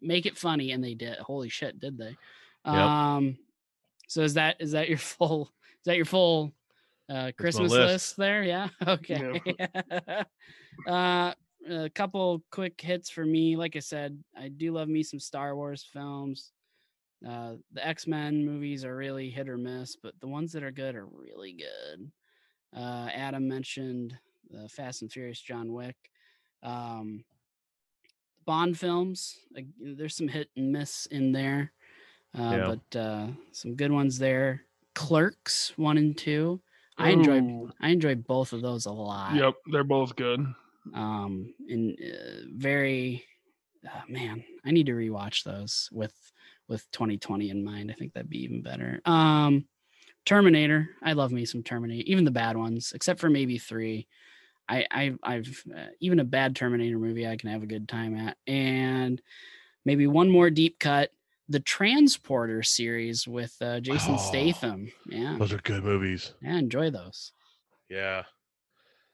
make it funny, and they did. Holy shit, did they? Um, so is that is that your full is that your full uh Christmas list. list. there? Yeah. Okay. uh a couple quick hits for me. Like I said, I do love me some Star Wars films. Uh, the X Men movies are really hit or miss, but the ones that are good are really good. Uh, Adam mentioned the Fast and Furious John Wick. Um, Bond films, like, there's some hit and miss in there, uh, Yeah. but uh, some good ones there. Clerks one and two. I enjoyed Ooh. I enjoyed both of those a lot. Yep, they're both good. Um, and uh, very uh, man, I need to rewatch those with with 2020 in mind. I think that'd be even better. Um, Terminator. I love me some Terminator, even the bad ones, except for maybe three. I, I I've uh, even a bad Terminator movie I can have a good time at, and maybe one more deep cut. The Transporter series with uh, Jason Oh. Statham. Yeah, Those are good movies. yeah, enjoy those. Yeah.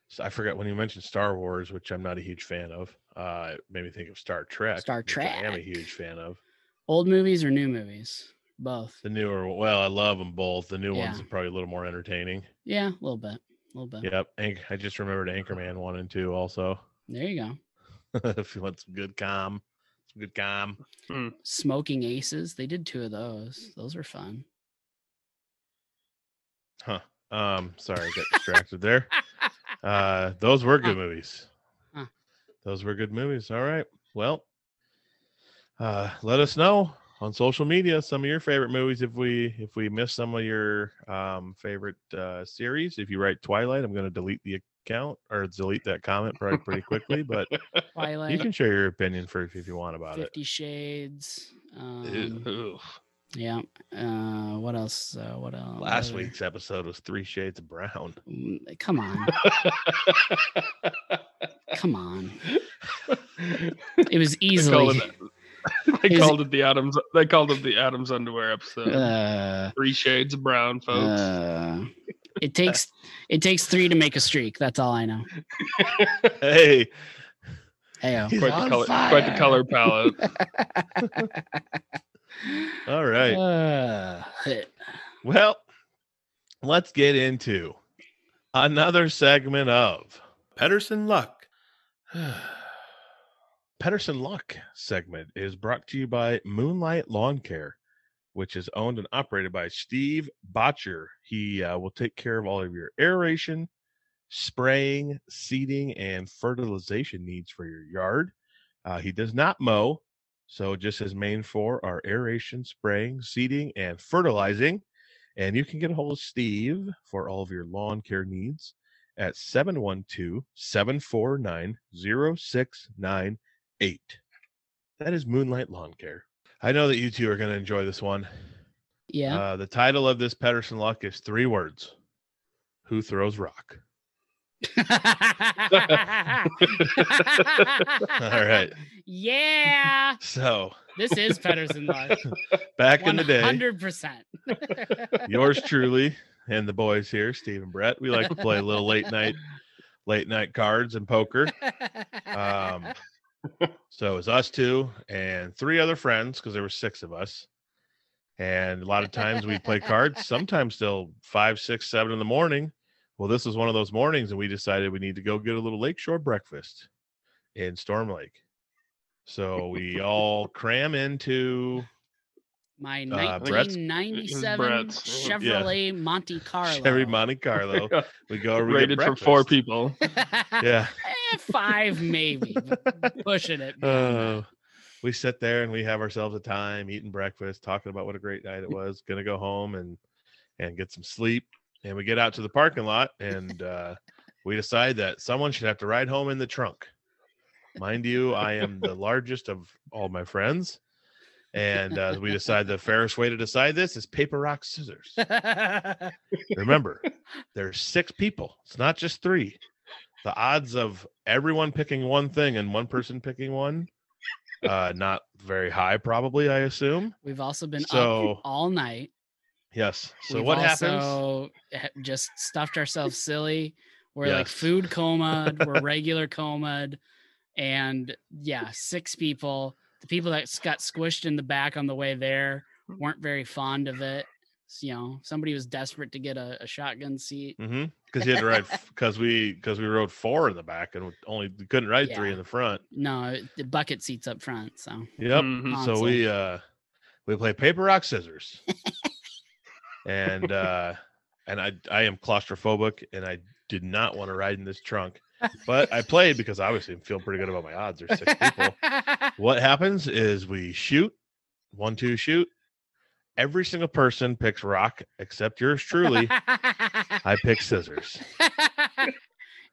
So I forgot when you mentioned Star Wars, which I'm not a huge fan of. Uh, it made me think of Star Trek. Star which I am a huge fan of. Old movies or new movies? Both. The newer, well, I love them both. The new ones are probably a little more entertaining. Yeah, a little bit, a little bit. Yep. I just remembered Anchorman one and two also. There you go. if you want some good calm, some good calm. Smoking Aces. They did two of those. Those were fun. Huh. Um, sorry, I got distracted there. Uh, those were good Huh. movies. Huh. Those were good movies. All right. Well, uh, let us know on social media some of your favorite movies. If we if we miss some of your um, favorite uh, series, if you write Twilight, I'm going to delete the account or delete that comment probably pretty quickly. But Twilight. you can share your opinion for if you want about it. Fifty Shades. Um, Ooh. yeah. Uh, what else? Uh, what else? Last other- week's episode was Three Shades of Brown. Mm, Come on. Come on. It was They easily. they Is- called it the Adams. They called it the Adams underwear episode. Uh, Three shades of brown, folks. uh, it takes it takes three to make a streak. That's all I know. Hey, Heyo. he's quite the color. Quite the color palette. All right. Uh. Well, let's get into another segment of Pedersen Luck. Pedersen Luck segment is brought to you by Moonlight Lawn Care, which is owned and operated by Steve Botcher. He uh, will take care of all of your aeration, spraying, seeding, and fertilization needs for your yard. Uh, he does not mow, so just his main four are aeration, spraying, seeding, and fertilizing. And you can get a hold of Steve for all of your lawn care needs at 712 749 0698. That is Moonlight Lawn Care. I know that you two are going to enjoy this one. Yeah. Uh, the title of this Pedersen Luck is three words Who Throws Rock? All right. Yeah. So, This is Pedersen Luck. back in the day, 100%. yours truly and the boys here, Steve and Brett, we like to play a little late night, late night cards and poker. Um, so it was us two and three other friends because there were six of us. And a lot of times we'd play cards, sometimes till five, six, seven in the morning. Well, this was one of those mornings, and we decided we need to go get a little lakeshore breakfast in Storm Lake. So we all cram into My Uh, 1997 Brett's, yeah. Chevrolet Monte Carlo. Chevy Monte Carlo. We go we Rated for four people. Yeah. Eh, five maybe, pushing it. beyond that. Uh, we sit there and we have ourselves a time eating breakfast, talking about what a great night it was. Gonna go home and and get some sleep. And we get out to the parking lot and uh, we decide that someone should have to ride home in the trunk. Mind you, I am the largest of all my friends. And uh, we decide the fairest way to decide this is paper, rock, scissors. Remember, there's six people. It's not just three. The odds of everyone picking one thing and one person picking one, uh, not very high, probably. I assume. We've also been So- up all night. Yes. So We've what happens? Just stuffed ourselves silly. We're like food coma. We're regular coma, and yeah, six people. The people that got squished in the back on the way there weren't very fond of it. So, you know, somebody was desperate to get a, a shotgun seat. Mm-hmm. Because you had to ride because we because we rode four in the back and only we couldn't ride three in the front. No, the bucket seats up front. So Yep. Mhm. So we uh we play paper rock scissors and uh and i i am claustrophobic and i did not want to ride in this trunk but i played because obviously i'm feeling pretty good about my odds. There's six people. What happens is we shoot one two shoot. Every single person picks rock except yours truly. I pick scissors.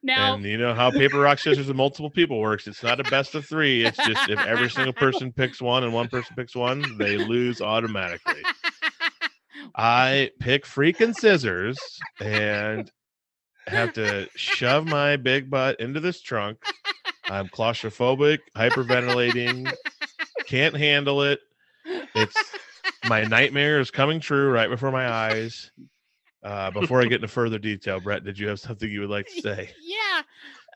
Now, and you know how paper rock scissors with multiple people works. It's not a best of three. It's just if every single person picks one and one person picks one they lose automatically. I pick freaking scissors and have to shove my big butt into this trunk. I'm claustrophobic, hyperventilating, can't handle it. It's my nightmare is coming true right before my eyes. Uh, before I get into further detail, Brett, did you have something you would like to say? yeah,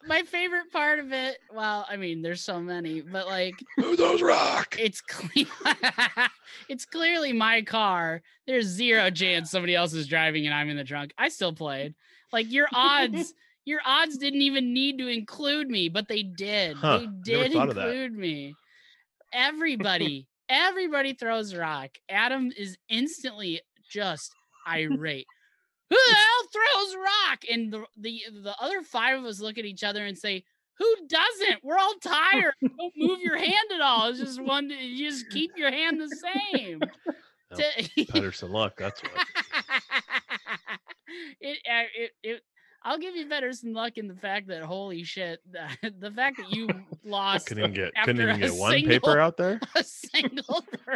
my favorite part of it. Well, I mean, there's so many, but like Who those rock? it's cle- it's clearly my car. There's zero chance somebody else is driving and I'm in the trunk. I still played. Like your odds, your odds didn't even need to include me, but they did. Huh, They did thought of that. include me. Everybody, everybody throws rock. Adam is instantly just irate. Who the hell throws rock? And the, the the other five of us look at each other and say, "Who doesn't? We're all tired. Don't move your hand at all. It's just one. You just keep your hand the same." No, To- Pedersen luck. That's what. it, uh, it it I'll give you Pedersen luck in the fact that holy shit, the, the fact that you lost Couldn't even get couldn't even get one single- paper out there. a single throw.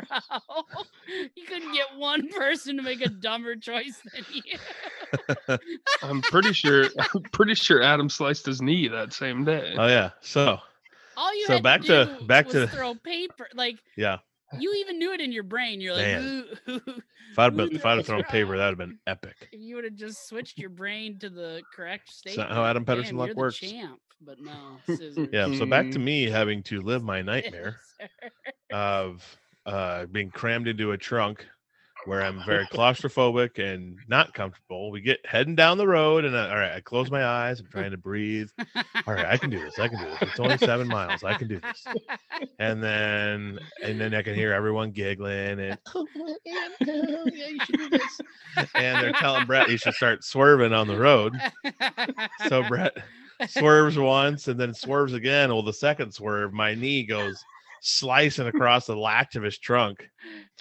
You couldn't get one person to make a dumber choice than you. I'm pretty sure. I'm pretty sure Adam sliced his knee that same day. Oh yeah. So All you So had back to, to- back was to- throw paper. Like yeah, you even knew it in your brain. You're like, Man. "Ooh, ooh." if I'd Who been, if I'd have throws thrown paper, that'd have been epic. if you would have just switched your brain to the correct state. not how Adam Pedersen luck works. The champ, but no, scissors. Yeah. So back to Mm. me having to live my nightmare Yes, of uh, being crammed into a trunk where I'm very claustrophobic and not comfortable. We get heading down the road, and I, all right, I close my eyes. I'm trying to breathe. All right, I can do this. I can do this. It's only seven miles. I can do this. And then, and then I can hear everyone giggling and oh, yeah, yeah, you should do this. And they're telling Brett he should start swerving on the road. So Brett swerves once and then swerves again. Well, the second swerve, my knee goes slicing across the latch of his trunk,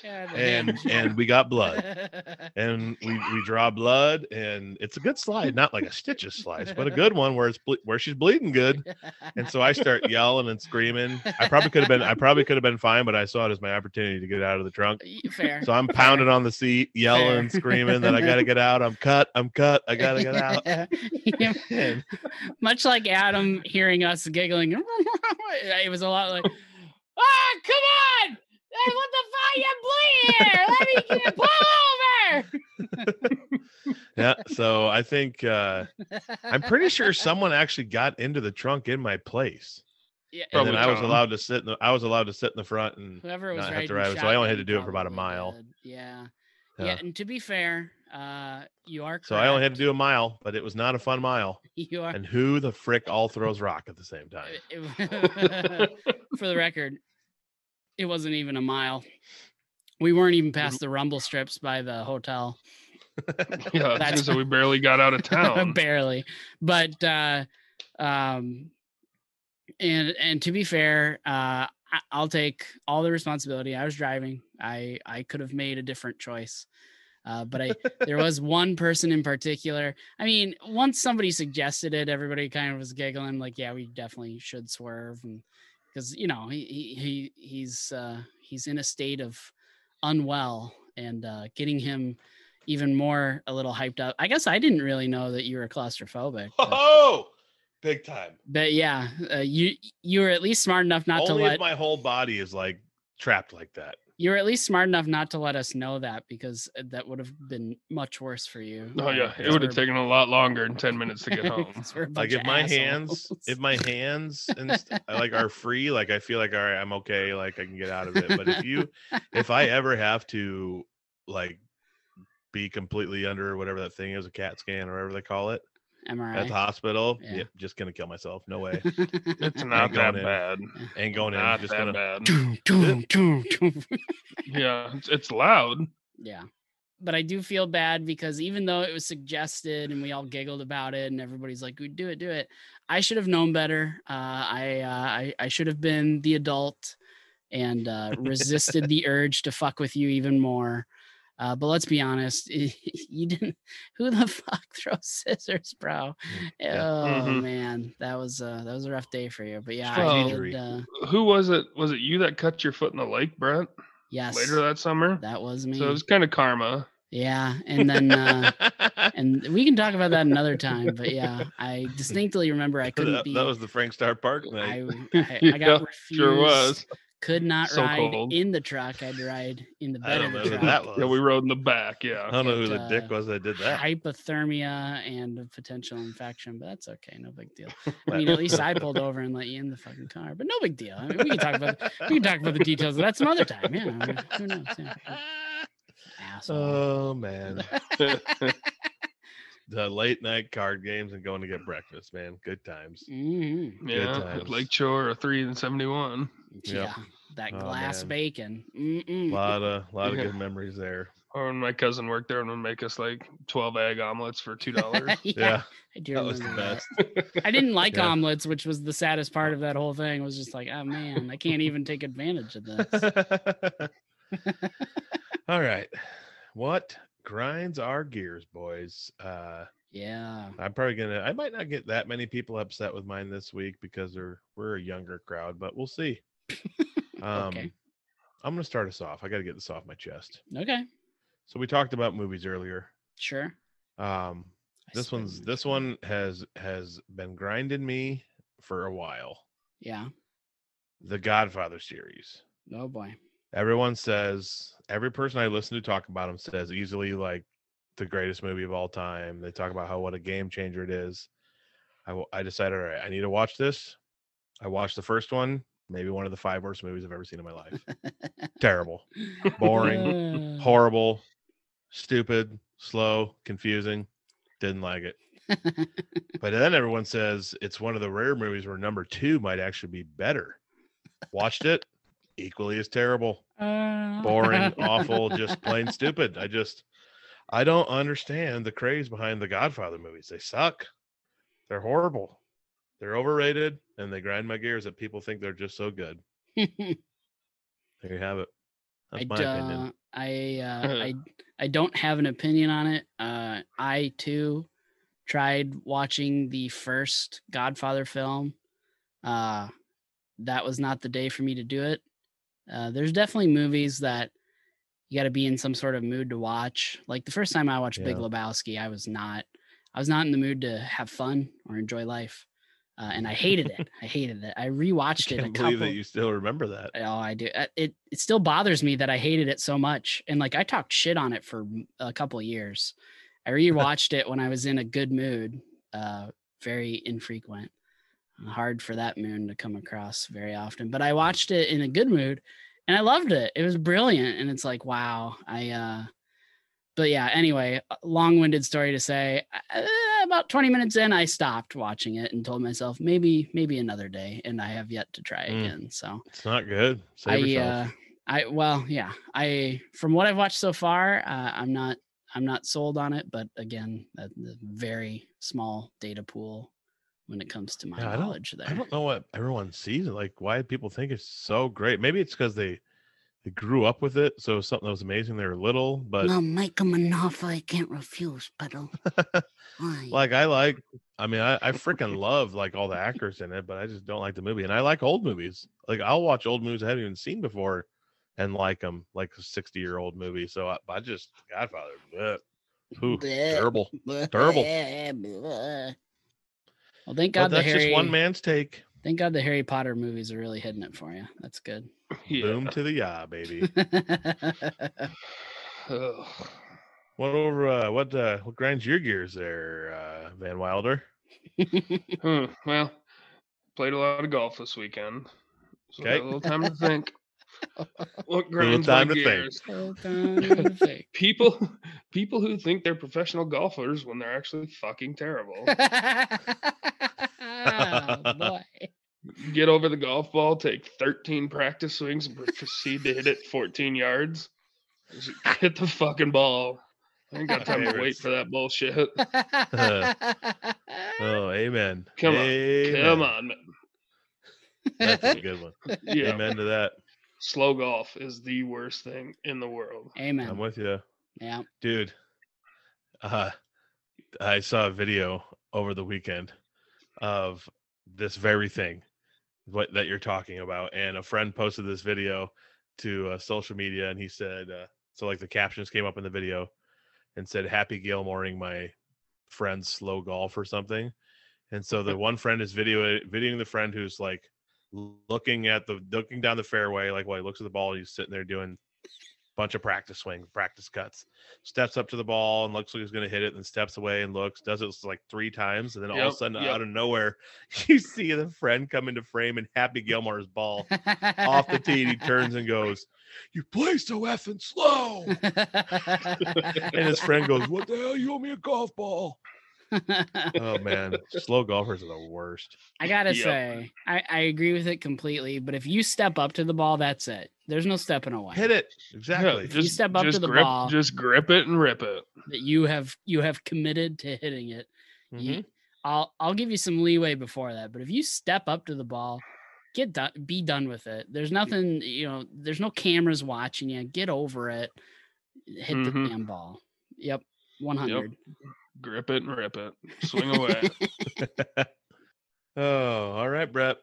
God and and we got blood. And we, we draw blood, and it's a good slide, not like a stitches slice, but a good one where it's ble- where she's bleeding good. And so I start yelling and screaming. I probably could have been I probably could have been fine, but I saw it as my opportunity to get out of the trunk. Fair. So I'm pounding on the seat, yelling Fair. screaming that I gotta get out. I'm cut. I'm cut. I gotta get out. Yeah, And Much like Adam hearing us giggling, it was a lot like, "Ah, come on! Hey, what the fuck? You bleeding here! Let me get pull over!" yeah, so I think uh I'm pretty sure someone actually got into the trunk in my place. Yeah, And then I was allowed to sit in the I was allowed to sit in the front and whoever was not have to ride so I only had to do it for about a mile. did. Yeah. yeah. yeah, And to be fair, uh, you are. So I only had to do a mile, but it was not a fun mile. You are. And who the frick all throws rock at the same time? for the record, it wasn't even a mile. We weren't even past the rumble strips by the hotel. Yeah, That's- gonna we barely got out of town. Barely. But uh um and and to be fair, uh I, I'll take all the responsibility. I was driving. I I could have made a different choice. Uh, but I there was one person in particular. I mean, once somebody suggested it, everybody kind of was giggling, like, "Yeah, we definitely should swerve," because you know he he, he he's uh, he's in a state of unwell, and uh, getting him even more a little hyped up. I guess I didn't really know that you were claustrophobic, but, Oh, big time. but yeah, uh, you you were at least smart enough not Only to let if my whole body is like trapped like that. You were at least smart enough not to let us know that because uh, that would have been much worse for you. Oh uh, yeah, it would have taken a lot longer than ten minutes to get home. because we're a Like if of my hands, if my hands and st- like are free, like I feel like all right, I'm okay, like I can get out of it. But if you, if I ever have to, like, be completely under whatever that thing is, a CAT scan or whatever they call it, at the hospital. Yeah. Yep, just gonna kill myself. No way. It's not that in. bad. Ain't going in. Not Just that gonna. bad. Doom, doom, doom, doom. Yeah, it's, it's loud. Yeah. But I do feel bad because even though it was suggested and we all giggled about it and everybody's like, "Good, do it, do it," I should have known better. Uh, I, uh, I I should have been the adult and uh, resisted the urge to fuck with you even more. Uh, but let's be honest, you didn't. Who the fuck throws scissors, bro? Yeah. Oh Mhm. man, that was uh, that was a rough day for you. But yeah, Strong I did. Uh, Who was it? Was it you that cut your foot in the lake, Brent? yes, Later that summer. that was me. So it was kind of karma. yeah, and then. Uh, and we can talk about that another time. But yeah, I distinctly remember I couldn't that, be. that was the Frank Star Park I, night. I, I Yeah, got refused. Sure was. Could not So ride cold. in the truck. I'd ride in the I bed don't of know the who truck. that was. Yeah, we rode in the back. Yeah. I don't know who It, the dick uh, was that did that. Hypothermia and a potential infection, but that's okay. No big deal. I mean, at least I pulled over and let you in the fucking car, but no big deal. I mean, we can talk about we can talk about the details of that some other time. Yeah, I mean, who knows? Yeah. Asshole. oh man, the late night card games and going to get breakfast, man. Good times. Mhm. yeah. times. At Lake Shore, a three and seventy-one. Yep. Yeah, that Oh, glass man. bacon. A Mm-mm. lot of lot of Yeah. good memories there. Or when my cousin worked there and would make us like twelve egg omelets for two dollars. Yeah, I do that was the remember best. I didn't like Yeah. omelets, which was the saddest part of that whole thing. It was just like, oh man, I can't even take advantage of this. All right, what grinds our gears, boys? Uh, Yeah. I'm probably gonna. I might not get that many people upset with mine this week because they're we're a younger crowd, but we'll see. Um, Okay. I'm gonna start us off. I got to get this off my chest. Okay. So we talked about movies earlier. Sure. Um, I this one's this one has has been grinding me for a while. Yeah. The Godfather series. Oh boy. Everyone says every person I listen to talk about him says easily like the greatest movie of all time. They talk about how what a game changer it is. I, I decided all right, I need to watch this. I watched the first one, maybe one of the five worst movies I've ever seen in my life. Terrible, boring, horrible, stupid, slow, confusing. Didn't like it. But then everyone says it's one of the rare movies where number two might actually be better. Watched it, equally as terrible, boring, awful, just plain stupid. I just, I don't understand the craze behind the Godfather movies. They suck. They're horrible. They're overrated, and they grind my gears that people think they're just so good. There you have it. That's I, my opinion. I, uh, I I don't have an opinion on it. Uh, I too tried watching the first Godfather film. Uh, that was not the day for me to do it. Uh, there's definitely movies that you got to be in some sort of mood to watch. Like the first time I watched Big Lebowski, I was not I was not in the mood to have fun or enjoy life. Uh, and I hated it. I hated it. I rewatched I it a can't couple. believe that you still remember that. Oh, I do. Uh, It it still bothers me that I hated it so much, and like I talked shit on it for a couple of years. I rewatched it when I was in a good mood. Uh, very infrequent. Hard for that moon to come across very often, but I watched it in a good mood, and I loved it. It was brilliant, and it's like wow. I uh, but yeah. Anyway, long-winded story to say. Uh, about 20 minutes in, I stopped watching it and told myself maybe maybe another day, and I have yet to try Mm. again. So. It's not good. Save I yourself. uh I well yeah I from what I've watched so far uh, I'm not I'm not sold on it but again a, a very small data pool when it comes to my Yeah, I knowledge there I don't know what everyone sees. Like why people think it's so great. Maybe it's because they they grew up with it, so something that was amazing. They were little, but Well, make him an offer I can't refuse. Why? like I like. I mean, I, I freaking love like all the actors in it, but I just don't like the movie. And I like old movies. Like I'll watch old movies I haven't even seen before, and like them, like a sixty year old movie. So I, I just Godfather, bleh. Ooh, terrible. terrible. Bleh. well thank But God the that's Harry just one man's take. thank God the Harry Potter movies are really hitting it for you that's good Yeah. Boom to the yeah, baby. What over? Uh, what uh, what grinds your gears there, uh, Van Wilder? Hmm, Well, played a lot of golf this weekend. So I got a little time to think. What grinds time my to think. gears? Hold on a sec. People, people who think they're professional golfers when they're actually fucking terrible. oh, boy. Get over the golf ball, take 13 practice swings, and proceed to hit it 14 yards. Just Hit the fucking ball. I ain't got time to wait for that bullshit. Oh, amen. Come on, Amen. Come on, man. That's a good one. Yeah, Amen to that. Slow golf is the worst thing in the world. Amen. I'm with you. Yeah. dude uh i saw a video over the weekend of this very thing what that you're talking about and a friend posted this video to uh, social media and he said uh, so like the captions came up in the video and said happy gilmoring my friend's slow golf or something and so the one friend is video videoing the friend who's like l- looking at the looking down the fairway like while he looks at the ball he's sitting there doing a bunch of practice swings, practice cuts. Steps up to the ball and looks like he's going to hit it, then steps away and looks, does it like three times, and then all of a sudden, yep. out of nowhere, you see the friend come into frame and Happy Gilmore's ball off the tee. And he turns and goes, "You play so effing slow." And his friend goes, "What the hell? You owe me a golf ball." Oh man, slow golfers are the worst. I gotta Yep. say, I, I agree with it completely. But if you step up to the ball, that's it. There's no stepping away. Hit it Yeah, exactly. you step up to the grip, ball- Just grip it and rip it. That you have you have committed to hitting it. You- Mhm. I'll I'll give you some leeway before that. But if you step up to the ball, get done, be done with it. There's nothing, you know. There's no cameras watching you. Get over it. Hit the Mhm. damn ball. Yep, 100. Grip it and rip it. Swing away. oh, all right, Brett.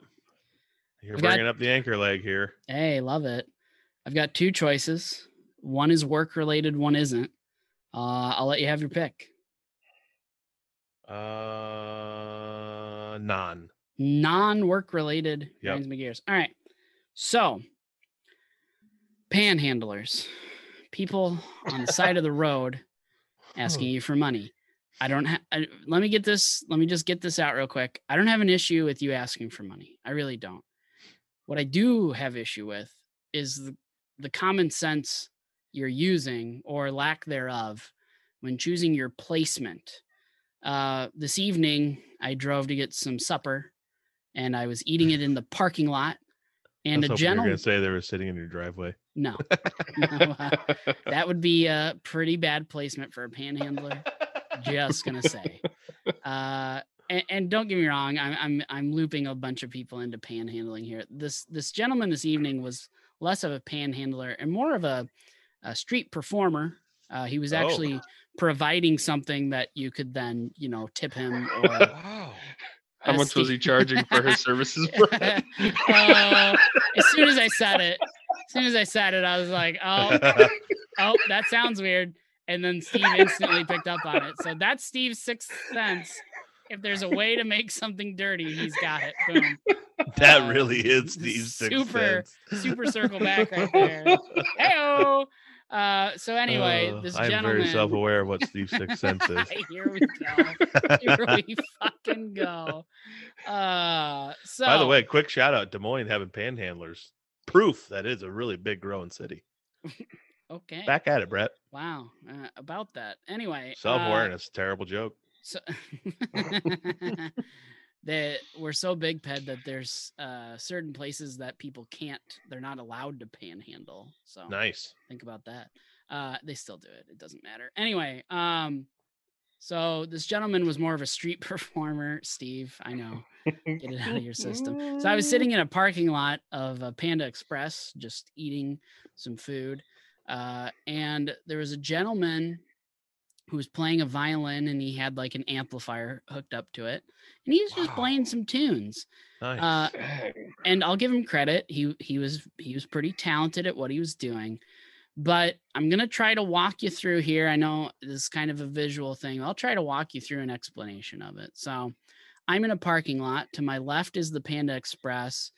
You're I've got- bringing up the anchor leg here. Hey, love it. I've got two choices. One is work related, one isn't. Uh, I'll let you have your pick. Uh, non. Non work related Yep. grinds my gears. All right. So, panhandlers, people on the side of the road asking you for money. I don't have, let me get this, let me just get this out real quick. I don't have an issue with you asking for money. I really don't. What I do have issue with is the, the common sense you're using or lack thereof when choosing your placement. Uh, this evening, I drove to get some supper and I was eating it in the parking lot. And a was hoping you were gentleman, say they were sitting in your driveway. no, no, uh, that would be a pretty bad placement for a panhandler. Just gonna say. Uh, and, and don't get me wrong, I'm I'm I'm looping a bunch of people into panhandling here. This this gentleman this evening was less of a panhandler and more of a, a street performer. Uh, he was Oh. actually providing something that you could then you know tip him or wow. How much was he charging for his services? Uh, as soon as I said it, as soon as I said it, I was like, oh, oh, that sounds weird. And then Steve instantly picked up on it. So that's Steve's sixth sense. If there's a way to make something dirty, he's got it. Boom. that uh, really is Steve's sixth super- sense. super super circle back right there. Heyo. Uh, so anyway, Uh, this I'm gentleman. very self-aware of what Steve's sixth sense is. Here we go. Here we fucking go. Uh, so By the way, quick shout out Des Moines having panhandlers. Proof that is a really big growing city. Okay. Back at it, Brett. Wow, uh, about that. Anyway, uh, Self awareness, terrible joke. so that we're so big, Ped, that there's uh, certain places that people can't. They're not allowed to panhandle. So Nice. think about that. Uh, they still do it. It doesn't matter. Anyway, um, so this gentleman was more of a street performer. Steve, I know. Get it out of your system. So I was sitting in a parking lot of a Panda Express, just eating some food, uh, and there was a gentleman who was playing a violin, and he had like an amplifier hooked up to it, and he was just playing some tunes. Nice. Uh, and I'll give him credit. He he was he was pretty talented at what he was doing. But I'm gonna try to walk you through here. I know this is kind of a visual thing. I'll try to walk you through an explanation of it. So I'm in a parking lot. To my left is the Panda Express.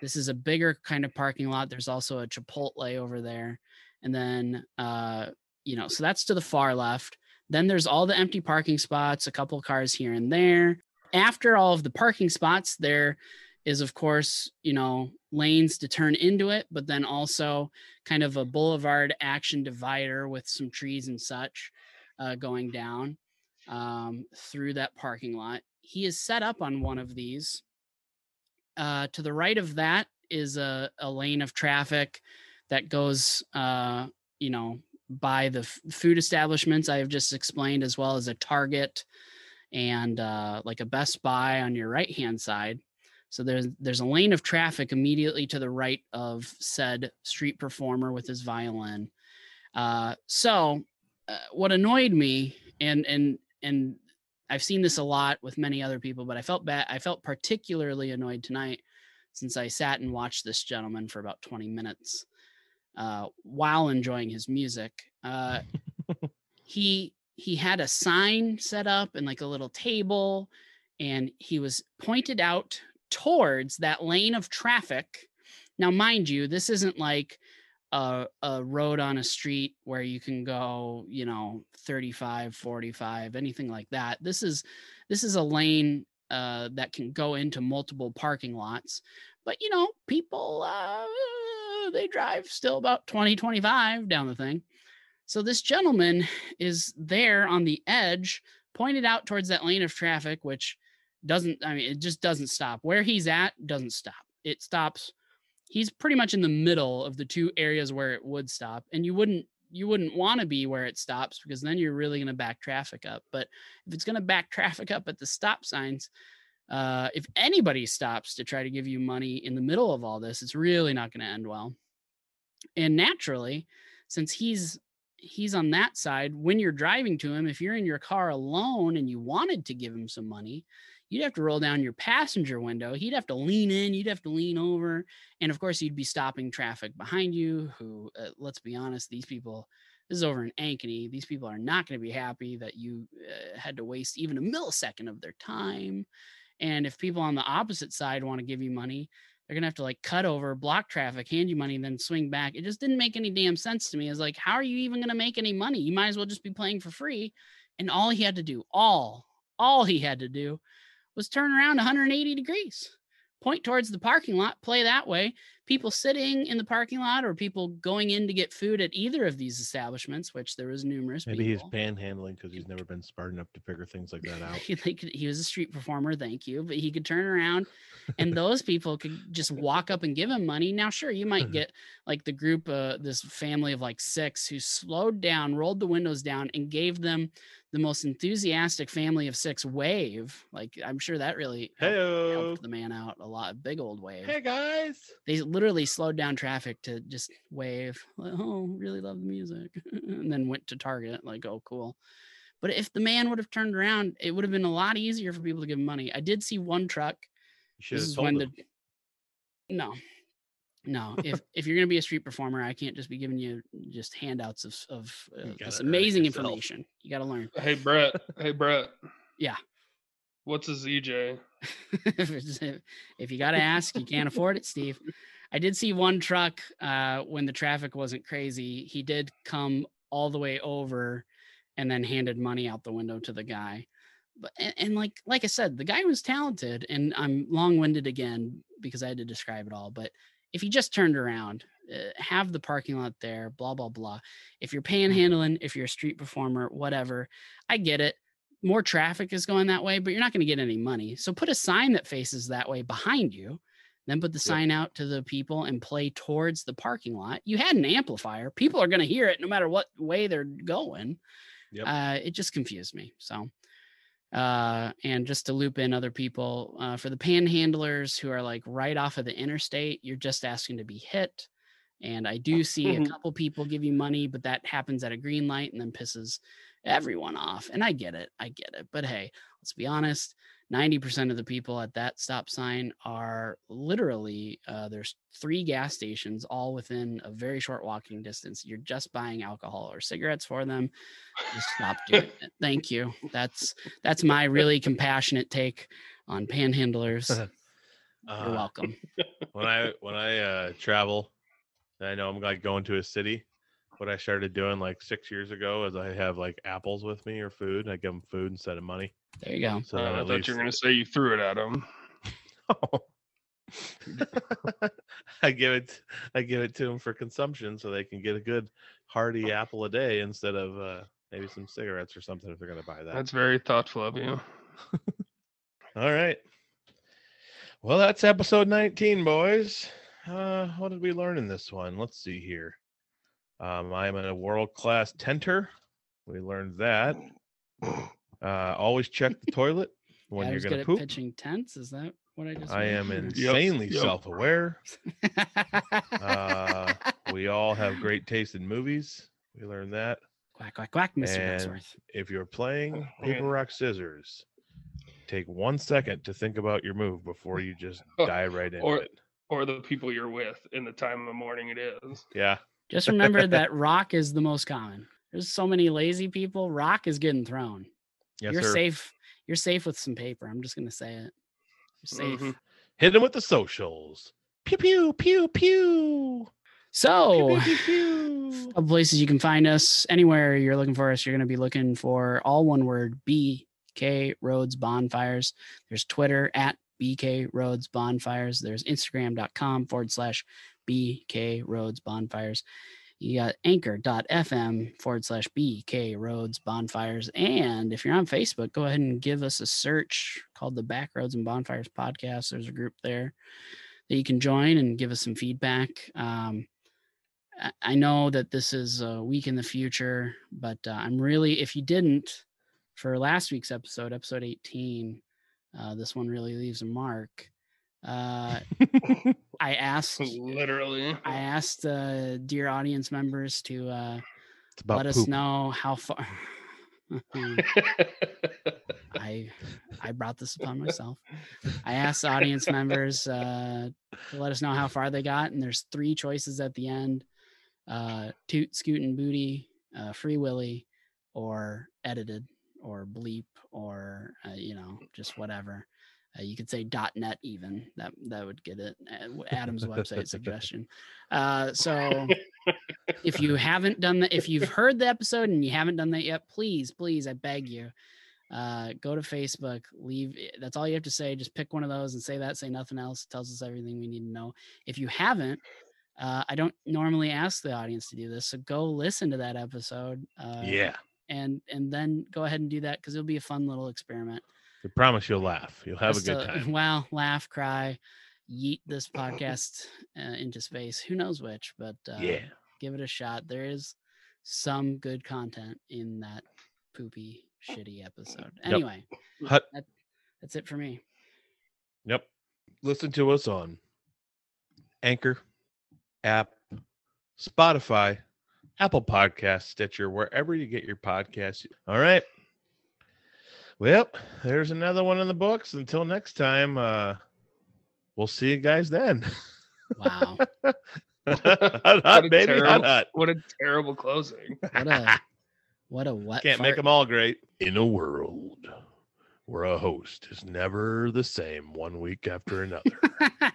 This is a bigger kind of parking lot. There's also a Chipotle over there. And then uh, you know, so that's to the far left. Then there's all the empty parking spots, a couple cars here and there. After all of the parking spots, there is of course you know lanes to turn into it but then also kind of a boulevard action divider with some trees and such uh, going down um, through that parking lot he is set up on one of these uh, to the right of that is a, a lane of traffic that goes uh, you know by the f- food establishments i have just explained as well as a target and uh, like a best buy on your right hand side so there's there's a lane of traffic immediately to the right of said street performer with his violin. Uh, so uh, what annoyed me, and and and I've seen this a lot with many other people, but I felt bad. I felt particularly annoyed tonight since I sat and watched this gentleman for about 20 minutes uh, while enjoying his music. Uh, he he had a sign set up and like a little table, and he was pointed out towards that lane of traffic. Now, mind you, this isn't like a, a road on a street where you can go, you know, 35, 45, anything like that. This is this is a lane uh, that can go into multiple parking lots. But you know, people uh, they drive still about 20, 25 down the thing. So this gentleman is there on the edge, pointed out towards that lane of traffic, which doesn't i mean it just doesn't stop. Where he's at doesn't stop. It stops he's pretty much in the middle of the two areas where it would stop. And you wouldn't you wouldn't want to be where it stops because then you're really going to back traffic up. But if it's going to back traffic up at the stop signs uh, if anybody stops to try to give you money in the middle of all this it's really not going to end well and naturally since he's he's on that side when you're driving to him if you're in your car alone and you wanted to give him some money you'd have to roll down your passenger window. He'd have to lean in, you'd have to lean over. And of course, you'd be stopping traffic behind you, who, uh, let's be honest, these people, this is over in Ankeny. These people are not going to be happy that you uh, had to waste even a millisecond of their time. And if people on the opposite side want to give you money, they're gonna have to like cut over, block traffic, hand you money, then swing back. It just didn't make any damn sense to me. It's like, how are you even gonna make any money? You might as well just be playing for free. And all he had to do, all, all he had to do was turn around 180 degrees, point towards the parking lot, play that way. People sitting in the parking lot or people going in to get food at either of these establishments, which there was numerous. Maybe people. he's panhandling because he's never been smart enough to figure things like that out. he, could, he was a street performer, thank you, but he could turn around and those people could just walk up and give him money. Now, sure, you might get like the group, uh, this family of like six who slowed down, rolled the windows down, and gave them the most enthusiastic family of six wave. Like I'm sure that really helped, helped the man out a lot. Big old wave. hey guys. They literally slowed down traffic to just wave. Like, oh, really love the music, and then went to Target. Like, oh, cool. But if the man would have turned around, it would have been a lot easier for people to give money. I did see one truck. This is when him. the no, no. if if you're gonna be a street performer, I can't just be giving you just handouts of of uh, this amazing information. You got to learn. Hey Brett. Hey Brett. Yeah. What's a ZJ? if, if you got to ask, you can't afford it, Steve. I did see one truck uh, when the traffic wasn't crazy. He did come all the way over and then handed money out the window to the guy. But and, and like like I said, the guy was talented, and I'm long-winded again because I had to describe it all. But if he just turned around, uh, have the parking lot there, blah blah blah. If you're panhandling, if you're a street performer, whatever, I get it more traffic is going that way, but you're not going to get any money. So put a sign that faces that way behind you, then put the sign out to the people and play towards the parking lot. You had an amplifier. People are going to hear it no matter what way they're going. Yep. Uh, it just confused me. So, uh, and just to loop in other people, uh, for the panhandlers who are like right off of the interstate, you're just asking to be hit. And I do see a couple people give you money, but that happens at a green light and then pisses everyone off. And I get it. I get it. But hey, let's be honest 90% of the people at that stop sign are literally, uh, there's three gas stations all within a very short walking distance. You're just buying alcohol or cigarettes for them. Just stop doing it. Thank you. That's that's my really compassionate take on panhandlers. You're Uh, welcome. when I when I uh travel, I know I'm like going to a city. What I started doing like six years ago is I have like apples with me or food. I give them food instead of money. There you go. So Uh, I thought least you were gonna say you threw it at him. I give it I give it to them for consumption so they can get a good hearty apple a day instead of uh, maybe some cigarettes or something if they're going to buy that. That's very thoughtful of you. All right. Well, that's episode 19, boys. Uh, what did we learn in this one? Let's see here. Um, I'm a world class tenter. We learned that. Uh, always check the toilet when I you're was going good to at poop. pitching tents. Is that what I just? I read? am Or- insanely yep. self aware. Uh, we all have great taste in movies. We learned that. quack quack quack, Mr. And if you're playing Oh, paper, rock, scissors, take one second to think about your move before you just dive right into Or- it. Or the people you're with in the time of the morning it is. Yeah. Just remember that rock is the most common. There's so many lazy people. Rock is getting thrown. Yes, You're sir. safe. You're safe with some paper. I'm just gonna say it. You're safe. Mhm. Hit them with the socials. Pew pew pew pew. So, Pew, pew, pew, pew. of places you can find us anywhere you're looking for us you're going to be looking for all one word bk roads bonfires there's twitter at bk roads bonfires there's instagram.com forward slash bk roads bonfires you got anchor.fm forward slash bk roads bonfires. And if you're on facebook go ahead and give us a search called the back roads and bonfires podcast. There's a group there that you can join and give us some feedback. Um, I- I know that this is a week in the future, but uh, I'm really, if you didn't, for last week's episode, episode 18, uh, this one really leaves a mark. Uh, I asked, Literally. I asked uh, dear audience members to uh, It's about let us poop. know how far. I I brought this upon myself. I asked audience members uh, to let us know how far they got, and there's three choices at the end: uh, toot, scoot, and booty, uh, free willy, or edited, or bleep, or uh, you know, just whatever. Uh, you could say .net even that that would get it. uh, Adam's website suggestion. Uh, so if you haven't done that, if you've heard the episode and you haven't done that yet, please, please, I beg you, uh, go to Facebook, leave. eh, That's all you have to say. Just pick one of those and say that. Say nothing else. It tells us everything we need to know. If you haven't, uh, I don't normally ask the audience to do this, so go listen to that episode. Uh, yeah. and and then go ahead and do that because it'll be a fun little experiment. I promise you'll laugh. You'll have Just a good time. Well, laugh, cry, yeet this podcast uh, into space. Who knows which, but uh, yeah. give it a shot. There is some good content in that poopy, shitty episode. Yep. Anyway, Hut. that's it for me. Yep. Listen to us on Anchor, App, Spotify, Apple Podcast, Stitcher, wherever you get your podcasts. All right. Well, there's another one in the books. Until next time, uh we'll see you guys then. Wow. hot, What hot, a baby, hot, terrible- hot. What a terrible closing. What a what a what Can't make them all great. In a world where a host is never the same one week after another.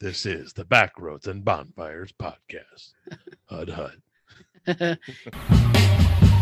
This is the Backroads and Bonfires podcast. Hud Hud. all.